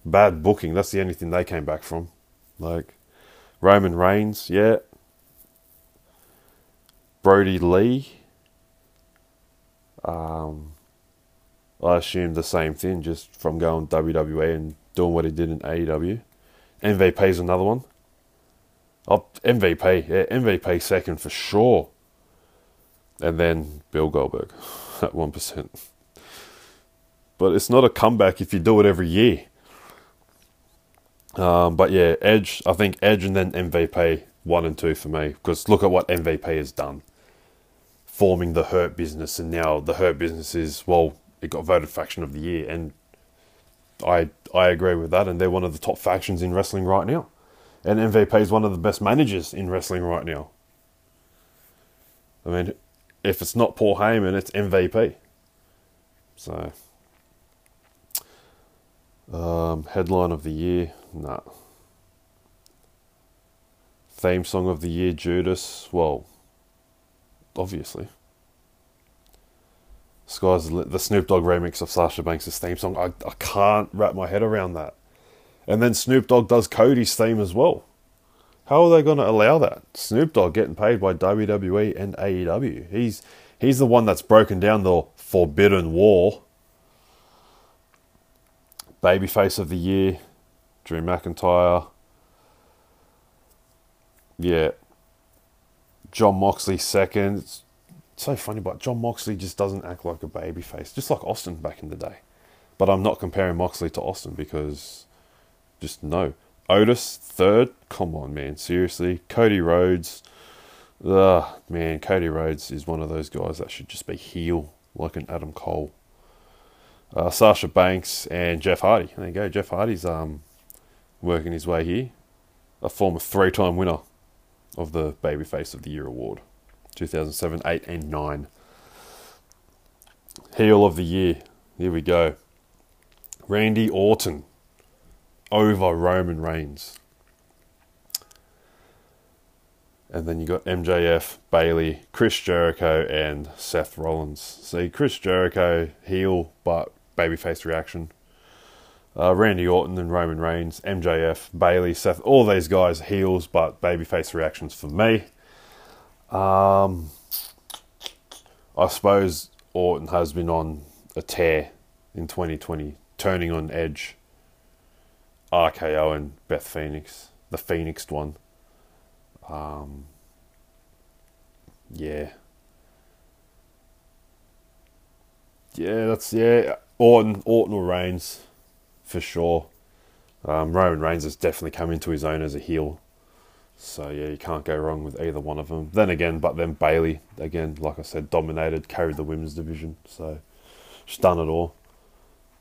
S2: Bad booking. That's the only thing they came back from. Like Roman Reigns, yeah. Brodie Lee. Um, I assume the same thing, just from going WWE and doing what he did in AEW. MVP is another one. Oh, MVP, yeah, MVP second for sure. And then Bill Goldberg at 1%. But it's not a comeback if you do it every year. Um, but yeah, Edge, I think Edge and then MVP, one and two for me. Because look at what MVP has done. Forming the Hurt business, and now the Hurt business is, well, it got voted faction of the year. And I I agree with that, and they're one of the top factions in wrestling right now. And MVP is one of the best managers in wrestling right now. I mean, if it's not Paul Heyman, it's MVP. So, um, headline of the year, nah. Theme song of the year, Judas. Well, obviously. Sky's the Snoop Dogg remix of Sasha Banks' theme song. I, I can't wrap my head around that. And then Snoop Dogg does Cody's theme as well. How are they going to allow that? Snoop Dogg getting paid by WWE and AEW. He's he's the one that's broken down the Forbidden Door. Babyface of the year, Drew McIntyre. Yeah. John Moxley second. So funny, but John Moxley just doesn't act like a babyface, just like Austin back in the day. But I'm not comparing Moxley to Austin because just no. Otis third. Come on, man. Seriously. Cody Rhodes. Ugh, man. Cody Rhodes is one of those guys that should just be heel like an Adam Cole. Uh, Sasha Banks and Jeff Hardy. There you go. Jeff Hardy's um working his way here. A former three-time winner of the Babyface of the Year award, 2007, 8, and 9. Heel of the Year. Here we go. Randy Orton over Roman Reigns. And then you got MJF, Bayley, Chris Jericho, and Seth Rollins. See, Chris Jericho, heel, but babyface reaction. Uh, Randy Orton and Roman Reigns, MJF, Bayley, Seth, all these guys heels, but babyface reactions for me. Um, I suppose Orton has been on a tear in 2020, turning on Edge RKO and Beth Phoenix, the Phoenixed one. Um, yeah. Yeah, that's yeah. Orton, Orton or Reigns, for sure. Um, Roman Reigns has definitely come into his own as a heel, so yeah, you can't go wrong with either one of them. Then again, but then Bayley again, like I said, dominated, carried the women's division, so she's done it all,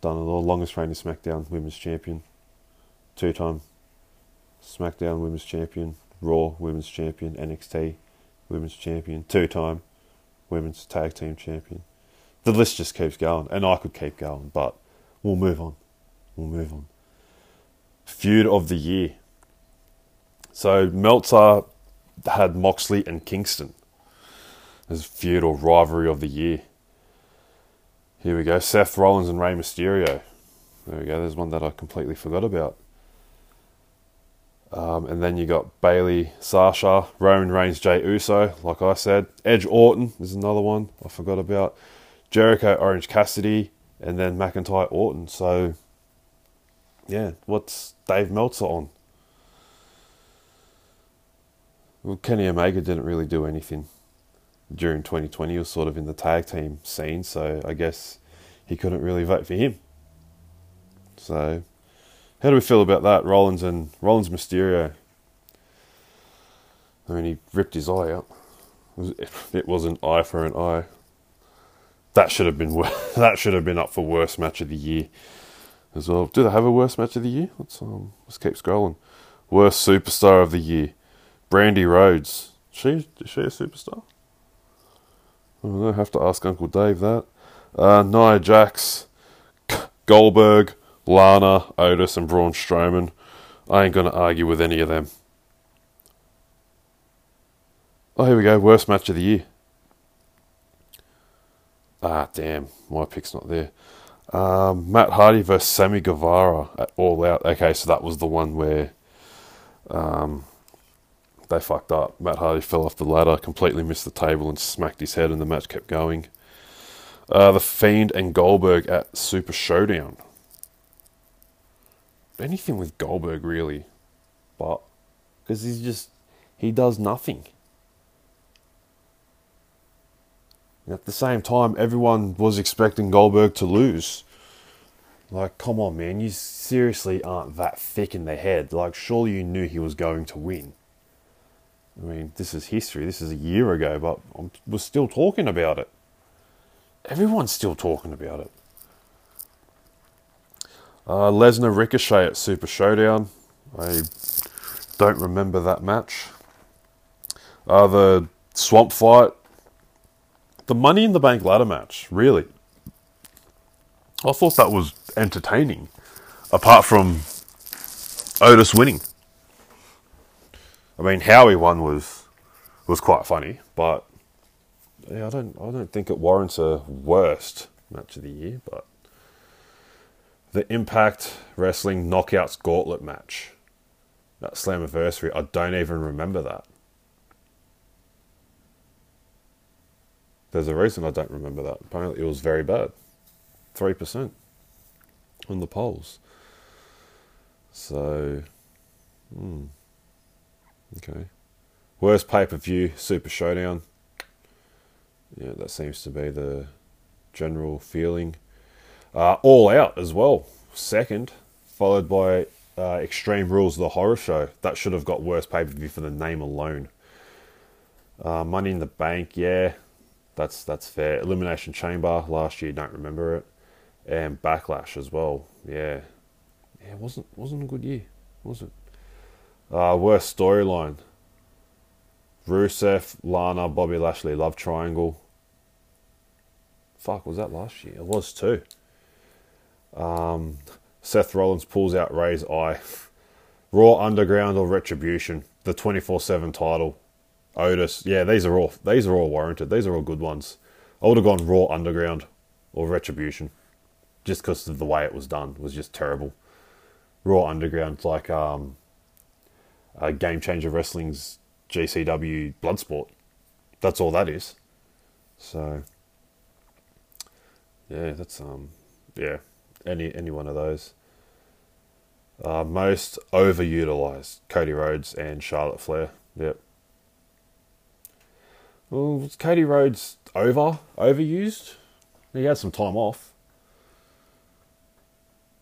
S2: done it all. Longest reigning SmackDown Women's Champion two time SmackDown Women's Champion, Raw Women's Champion, NXT Women's Champion, two time Women's Tag Team Champion. The list just keeps going, and I could keep going, but we'll move on. We'll move on. Feud of the year. So Meltzer had Moxley and Kingston as feud or rivalry of the year. Here we go. Seth Rollins and Rey Mysterio. There we go. There's one that I completely forgot about. Um, and then you got Bayley, Sasha, Roman Reigns, Jey Uso, like I said. Edge Orton is another one I forgot about. Jericho, Orange Cassidy, and then McIntyre, Orton. So, yeah, what's Dave Meltzer on? Well, Kenny Omega didn't really do anything during 2020. He was sort of in the tag team scene, so I guess he couldn't really vote for him. So, how do we feel about that? Rollins and Rollins Mysterio. I mean, he ripped his eye out. It was an eye for an eye. That should have been that should have been up for worst match of the year as well. Do they have a worst match of the year? Let's um, let's keep scrolling. Worst superstar of the year, Brandi Rhodes. She is she a superstar? I don't know. Have to ask Uncle Dave that. Uh, Nia Jax, Goldberg, Lana, Otis, and Braun Strowman. I ain't gonna argue with any of them. Oh, here we go. Worst match of the year. Ah, damn. My pick's not there. Um, Matt Hardy versus Sammy Guevara at All Out. Okay, so that was the one where um, they fucked up. Matt Hardy fell off the ladder, completely missed the table, and smacked his head, and the match kept going. Uh, the Fiend and Goldberg at Super Showdown. Anything with Goldberg, really. But, because he's just, he does nothing. At the same time, everyone was expecting Goldberg to lose. Like, come on, man, you seriously aren't that thick in the head. Like, surely you knew he was going to win. I mean, this is history. This is a year ago, but I was still talking about it. Everyone's still talking about it. Uh, Lesnar Ricochet at Super Showdown. I don't remember that match. Uh, the Swamp Fight the Money in the Bank ladder match, really. I thought that was entertaining, apart from Otis winning. I mean, how he won was was quite funny, but yeah, I don't I don't think it warrants a worst match of the year. But the Impact Wrestling Knockouts Gauntlet match, that Slammiversary, I don't even remember that. There's a reason I don't remember that. Apparently, it was very bad. 3% on the polls. So, hmm. Okay. Worst pay per view, Super Showdown. Yeah, that seems to be the general feeling. Uh, All Out as well, second, followed by uh, Extreme Rules of the Horror Show. That should have got worst pay per view for the name alone. Uh, Money in the Bank, yeah, that's that's fair. Elimination Chamber last year, don't remember it, and Backlash as well. Yeah, yeah, it wasn't wasn't a good year, was it? Uh, worst storyline. Rusev, Lana, Bobby Lashley love triangle. Fuck, was that last year? It was too. Um, Seth Rollins pulls out Rey's eye. Raw Underground or Retribution, the 24 7 title. Otis. Yeah, these are all these are all warranted. These are all good ones. I would have gone Raw Underground or Retribution, just because of the way it was done was just terrible. Raw Underground, like um, a Game Changer Wrestling's GCW Bloodsport. That's all that is. So yeah, that's um yeah any any one of those. Uh, most overutilized Cody Rhodes and Charlotte Flair. Yep. Well, was Cody Rhodes over overused? He had some time off.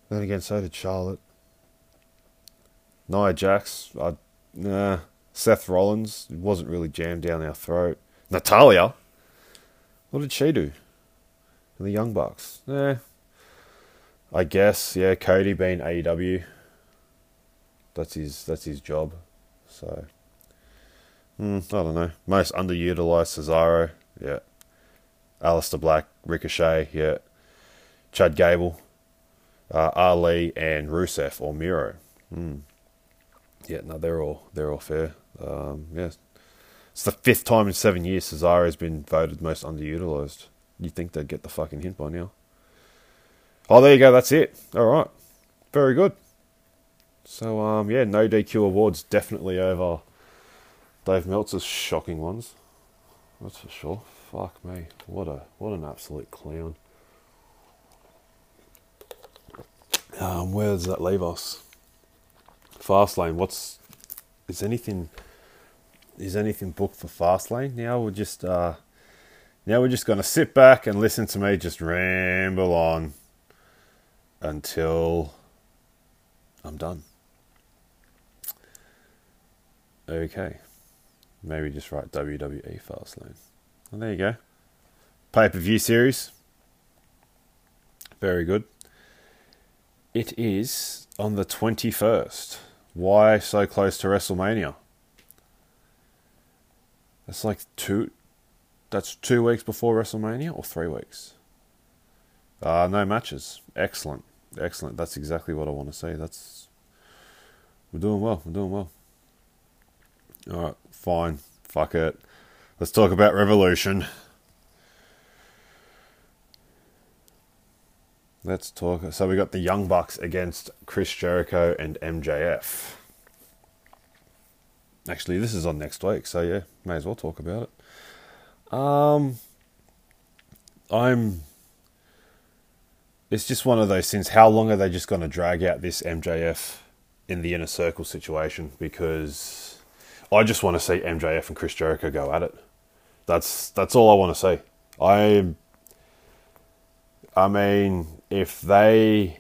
S2: Then again, so did Charlotte. Nia Jax, I, nah. Seth Rollins wasn't really jammed down our throat. Natalya, what did she do? The Young Bucks, eh. I guess, yeah. Cody being AEW, that's his that's his job. So Mm, I don't know. Most underutilized Cesaro, yeah. Aleister Black, Ricochet, yeah. Chad Gable, uh, Ali, and Rusev or Miro. Mm. Yeah, no, they're all they're all fair. Um, yeah, it's the fifth time in seven years Cesaro has been voted most underutilized. You'd think they'd get the fucking hint by now?
S1: Oh, there you go. That's it. All right. Very good. So, um, yeah, no DQ awards definitely over Dave Meltzer's shocking ones. That's for sure. Fuck me. What a what an absolute clown. Um, where does that leave us? Fastlane. What's is anything is anything booked for Fastlane? Now we're just uh, now we're just gonna sit back and listen to me just ramble on until I'm done. Okay. Maybe just write WWE Fastlane. Well, there you go. Pay per view series. Very good. It is on the 21st. Why so close to WrestleMania? That's like two. That's two weeks before WrestleMania or three weeks? Uh, no matches. Excellent. Excellent. That's exactly what I want to see. That's. We're doing well. We're doing well. Alright, fine. Fuck it. Let's talk about Revolution. Let's talk. So we got the Young Bucks against Chris Jericho and MJF. Actually, this is on next week, so yeah, may as well talk about it. Um, I'm. It's just one of those things. How long are they just going to drag out this MJF in the inner circle situation? Because I just want to see MJF and Chris Jericho go at it. That's that's all I want to see. I. I mean, if they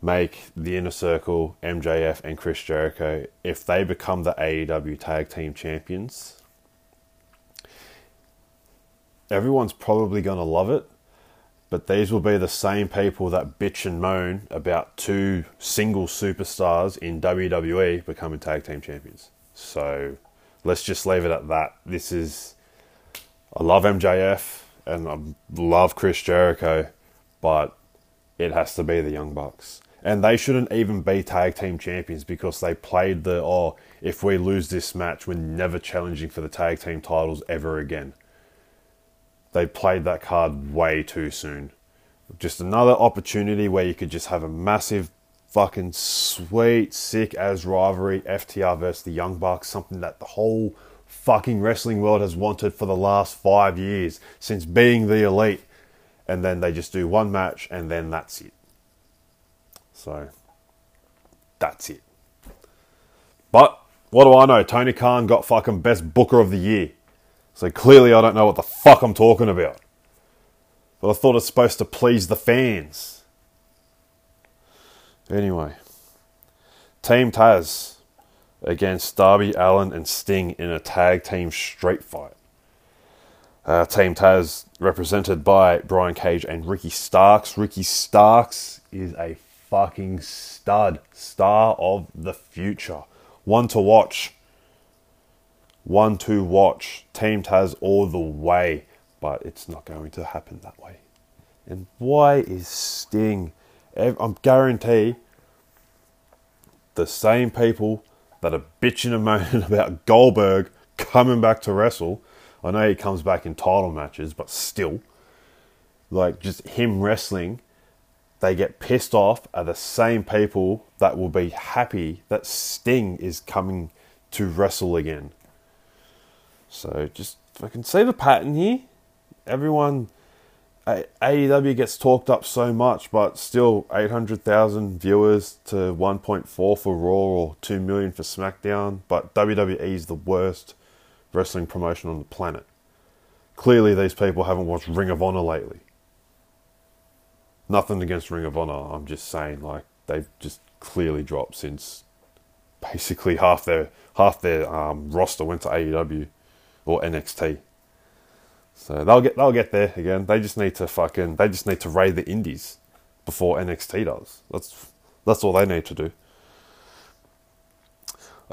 S1: make the inner circle, MJF and Chris Jericho, if they become the AEW tag team champions, everyone's probably going to love it. But these will be the same people that bitch and moan about two single superstars in WWE becoming tag team champions. So let's just leave it at that. This is. I love MJF and I love Chris Jericho, but it has to be the Young Bucks. And they shouldn't even be tag team champions because they played the, oh, if we lose this match, we're never challenging for the tag team titles ever again. They played that card way too soon. Just another opportunity where you could just have a massive, fucking sweet, sick as rivalry FTR versus the Young Bucks, something that the whole fucking wrestling world has wanted for the last five years since being the elite. And then they just do one match and then that's it. So that's it. But what do I know? Tony Khan got fucking best booker of the year. So clearly I don't know what the fuck I'm talking about. But I thought it's supposed to please the fans. Anyway. Team Taz against Darby Allin and Sting in a tag team straight fight. Uh, team Taz represented by Brian Cage and Ricky Starks. Ricky Starks is a fucking stud, star of the future, one to watch, one to watch. Team Taz all the way, but it's not going to happen that way. And why is Sting? I'm guarantee the same people that are bitching and moaning about Goldberg coming back to wrestle. I know he comes back in title matches, but still, like just him wrestling, they get pissed off are the same people that will be happy that Sting is coming to wrestle again. So just I can see the pattern here. Everyone AEW gets talked up so much, but still 800,000 viewers to 1.4 for Raw or 2 million for SmackDown. But WWE is the worst wrestling promotion on the planet. Clearly, these people haven't watched Ring of Honor lately. Nothing against Ring of Honor, I'm just saying, like, they've just clearly dropped since basically half their half their um, roster went to AEW or NXT. So they'll get they'll get there again. They just need to fucking they just need to raid the indies before NXT does. That's that's all they need to do.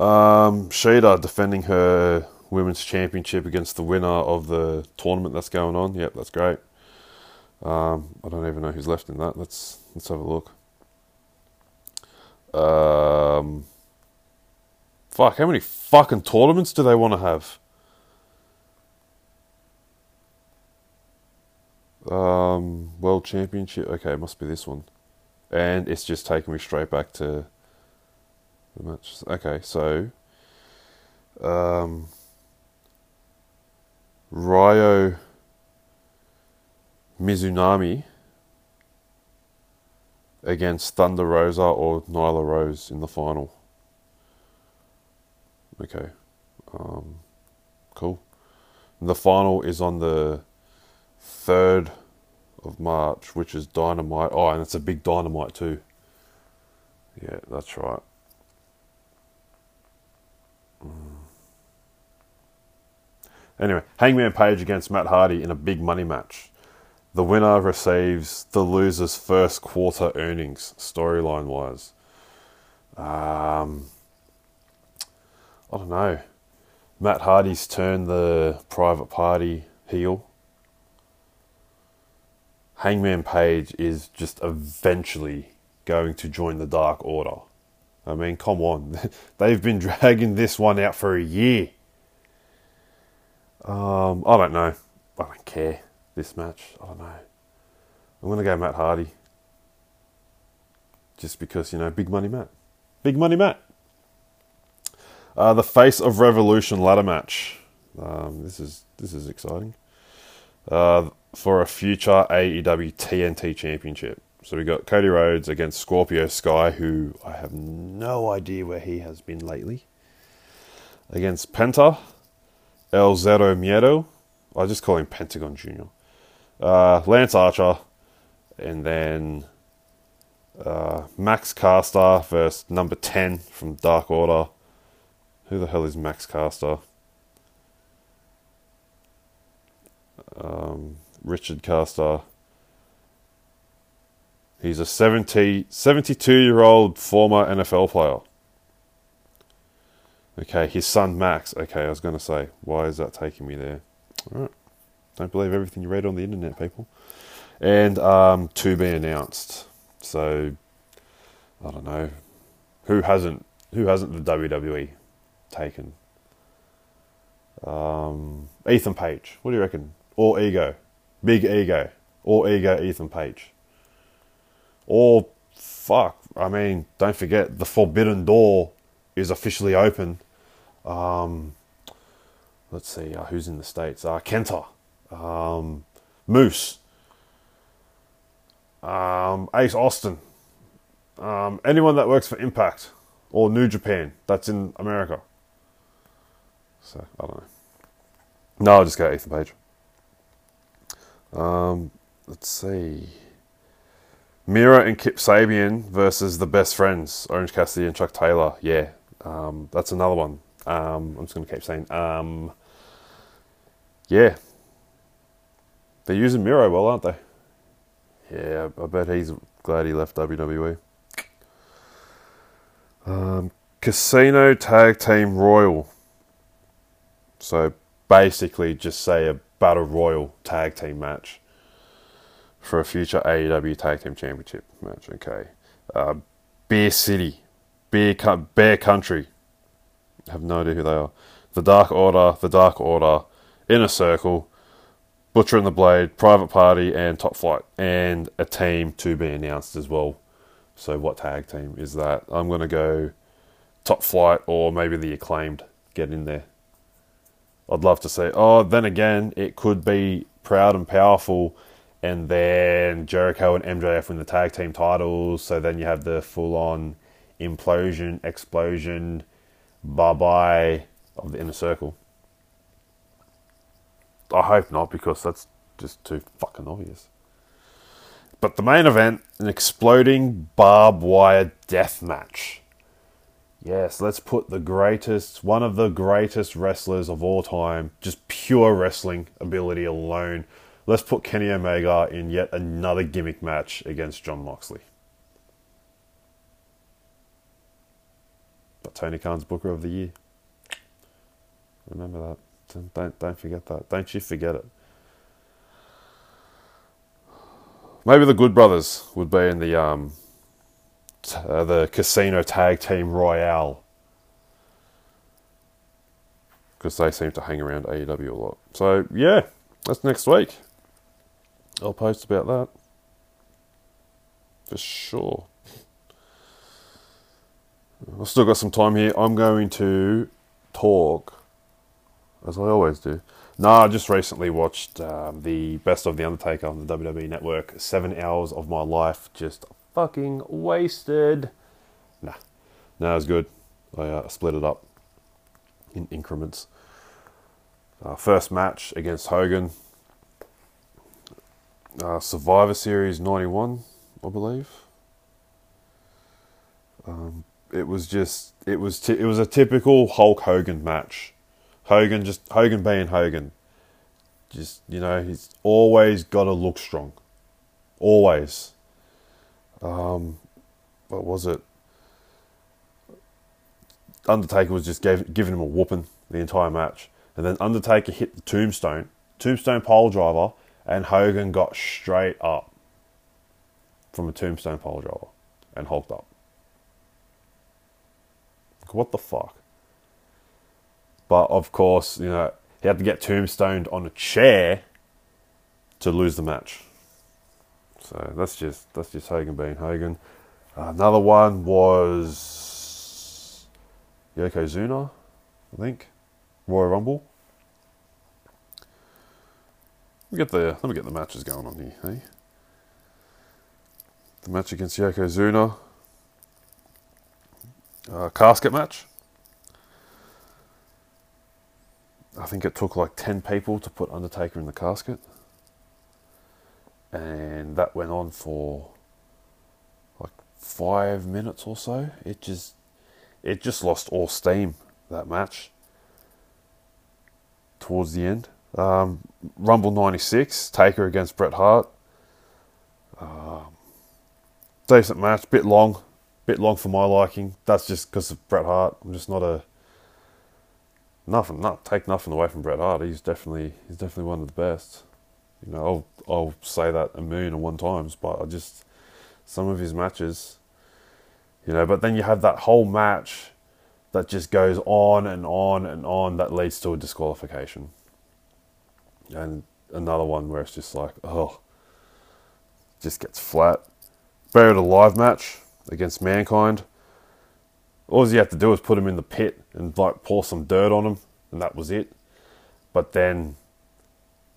S1: Um, Shida defending her women's championship against the winner of the tournament that's going on. Yep, that's great. Um, I don't even know who's left in that. Let's let's have a look. Um, fuck, how many fucking tournaments do they want to have? Um, World Championship. Okay, it must be this one. And it's just taking me straight back to the match. Okay, so um, Ryo Mizunami against Thunder Rosa or Nyla Rose in the final. Okay, um, cool. The final is on the third of March, which is Dynamite. Oh, and it's a big Dynamite too. Yeah, that's right. Mm. Anyway, Hangman Page against Matt Hardy in a big money match. The winner receives the loser's first quarter earnings, storyline wise. Um, I don't know. Matt Hardy's turned the private party heel. Hangman Page is just eventually going to join the Dark Order. I mean, come on. They've been dragging this one out for a year. Um, I don't know. I don't care. This match, I don't know. I'm going to go Matt Hardy. Just because, you know, big money Matt. Big money Matt. Uh, the face of Revolution ladder match. Um, this is this is exciting. Uh, for a future AEW TNT Championship. So we got Cody Rhodes against Scorpio Sky, who I have no idea where he has been lately. Against Penta, El Zero Miedo. I just call him Pentagon Junior. Uh, Lance Archer, and then uh, Max Caster versus number ten from Dark Order. Who the hell is Max Caster? Um, Richard Caster. He's a 70, 72 year old former NFL player. Okay, his son Max. Okay, I was going to say, why is that taking me there? All right. Don't believe everything you read on the internet, people. And um, to be announced. So, I don't know. Who hasn't? Who hasn't the WWE taken? Um, Ethan Page. What do you reckon? Or ego? Big ego. Or ego Ethan Page. Or fuck, I mean, don't forget the Forbidden Door is officially open. Um, let's see, uh, who's in the states? Uh, Kenta, um, Moose, um, Ace Austin, um, anyone that works for Impact or New Japan that's in America. So I don't know. No, I'll just go Ethan Page. Um, let's see. Miro and Kip Sabian versus the best friends, Orange Cassidy and Chuck Taylor. Yeah, um, that's another one. Um, I'm just going to keep saying. Um, yeah. They're using Miro well, aren't they? Yeah, I bet he's glad he left WWE. Um, Casino Tag Team Royale. So basically, just say a Battle Royal tag team match for a future AEW Tag Team Championship match. Okay. Uh, Bear City, Bear, Bear Country. I have no idea who they are. The Dark Order, The Dark Order, Inner Circle, Butcher and the Blade, Private Party, and Top Flight. And a team to be announced as well. So, what tag team is that? I'm going to go Top Flight or maybe the Acclaimed. Get in there. I'd love to say, oh, then again, it could be Proud and Powerful and then Jericho and MJF win the tag team titles. So then you have the full on implosion, explosion, bye bye of the inner circle. I hope not because that's just too fucking obvious. But the main event, an exploding barbed wire death match. Yes, let's put the greatest, one of the greatest wrestlers of all time, just pure wrestling ability alone, let's put Kenny Omega in yet another gimmick match against Jon Moxley. But Tony Khan's Booker of the Year. Remember that. Don't don't forget that. Don't you forget it. Maybe the Good Brothers would be in the um t- uh, the Casino Tag Team Royale because they seem to hang around AEW a lot. So yeah, that's next week.
S2: I'll post about that for sure. I've still got some time here. I'm going to talk, as I always do. No, I just recently watched um, the Best of the Undertaker on the WWE Network. Seven hours of my life just fucking wasted. Nah, no, it was good. I uh, split it up in increments. Uh, first match against Hogan. Uh, Survivor Series 91, I believe. Um, it was just it was t- it was a typical Hulk Hogan match. Hogan just Hogan being Hogan. Just you know he's always got to look strong, always. Um, what was it? Undertaker was just gave, giving him a whooping the entire match, and then Undertaker hit the tombstone, tombstone pole driver, and Hogan got straight up from a tombstone pole driver and hulked up. What the fuck? But of course, you know, he had to get tombstoned on a chair to lose the match. So that's just that's just Hogan being Hogan. Another one was Yokozuna, I think, Royal Rumble. Let me get the let me get the matches going on here. Hey, the match against Yokozuna uh, casket match. I think it took like 10 people to put Undertaker in the casket. And that went on for like five minutes or so. It just it just lost all steam that match towards the end. Um, Rumble 96, Taker against Bret Hart. Um, decent match, bit long, bit long for my liking. That's just because of Bret Hart. I'm just not a nothing. Not take nothing away from Bret Hart. He's definitely he's definitely one of the best. You know, I'll I'll say that a million and one times, but I just some of his matches, you know. But then you have that whole match that just goes on and on and on that leads to a disqualification, and another one where it's just like oh, just gets flat. Buried alive match against Mankind. All you have to do is put him in the pit and like pour some dirt on him, and that was it. But then,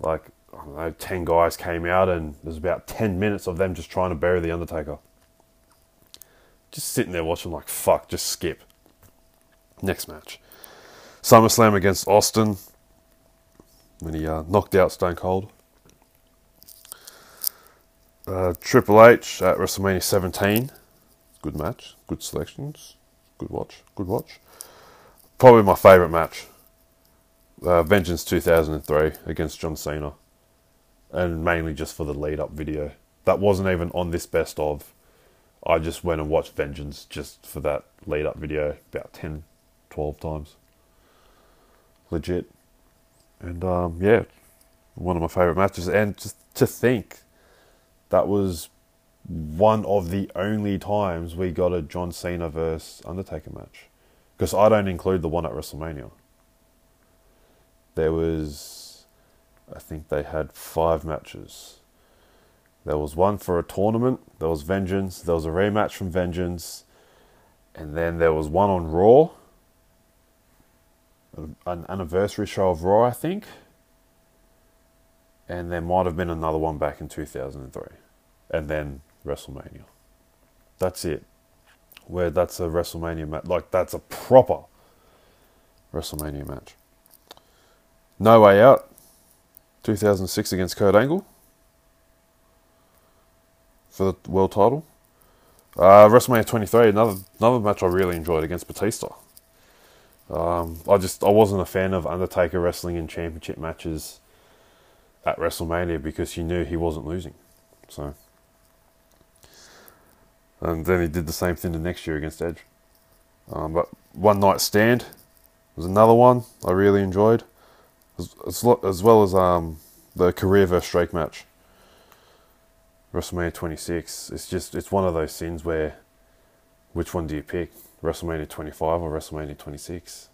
S2: like I don't know, ten guys came out, and there's about ten minutes of them just trying to bury the Undertaker. Just sitting there watching, like fuck, just skip. Next match, SummerSlam against Austin when he uh, knocked out Stone Cold. Uh, Triple H at WrestleMania 17 good match, good selections, good watch, good watch. Probably my favourite match. Uh, Vengeance 2003 against John Cena. And mainly just for the lead up video. That wasn't even on this best of. I just went and watched Vengeance just for that lead up video about 10, 12 times. Legit. And um, yeah, one of my favourite matches. And just to think that was one of the only times we got a John Cena versus Undertaker match. Because I don't include the one at WrestleMania. There was, I think they had five matches. There was one for a tournament, there was Vengeance, there was a rematch from Vengeance, and then there was one on Raw, an anniversary show of Raw, I think. And there might have been another one back in 2003. And then WrestleMania. That's it. Where that's a WrestleMania match. Like, that's a proper WrestleMania match. No Way Out, 2006 against Kurt Angle for the world title. Uh, WrestleMania 23, another another match I really enjoyed against Batista. Um, I just I wasn't a fan of Undertaker wrestling in championship matches at WrestleMania because you knew he wasn't losing. So and then he did the same thing the next year against Edge. Um, but One Night Stand was another one I really enjoyed, as, as, as well as um, the career versus Drake match. WrestleMania 26. It's just it's one of those scenes where which one do you pick? WrestleMania 25 or WrestleMania 26?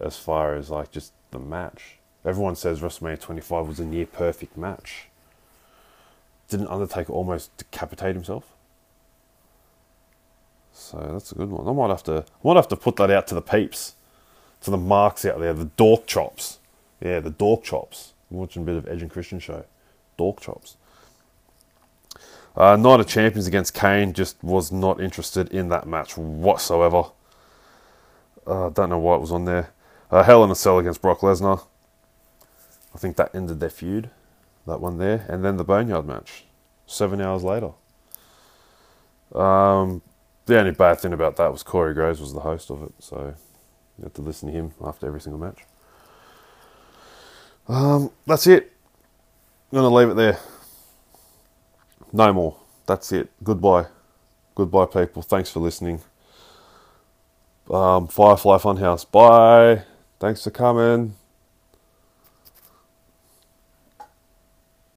S2: As far as like just the match. Everyone says WrestleMania 25 was a near perfect match.
S1: didn't Undertaker almost decapitate himself? So that's a good one. I might have to I might have to put that out to the peeps, to the marks out there, the dork chops. Yeah, the dork chops. I'm watching a bit of Edge and Christian show. Dork chops. Uh, Night of Champions against Kane just was not interested in that match whatsoever. I uh, don't know why it was on there. Uh, Hell in a Cell against Brock Lesnar. I think that ended their feud, that one there. And then the Boneyard match, seven hours later. Um, the only bad thing about that was Corey Graves was the host of it, so you had to listen to him after every single match. Um, that's it. I'm gonna leave it there. No more. That's it. Goodbye. Goodbye, people. Thanks for listening. Um, Firefly Funhouse. Bye. Thanks for coming.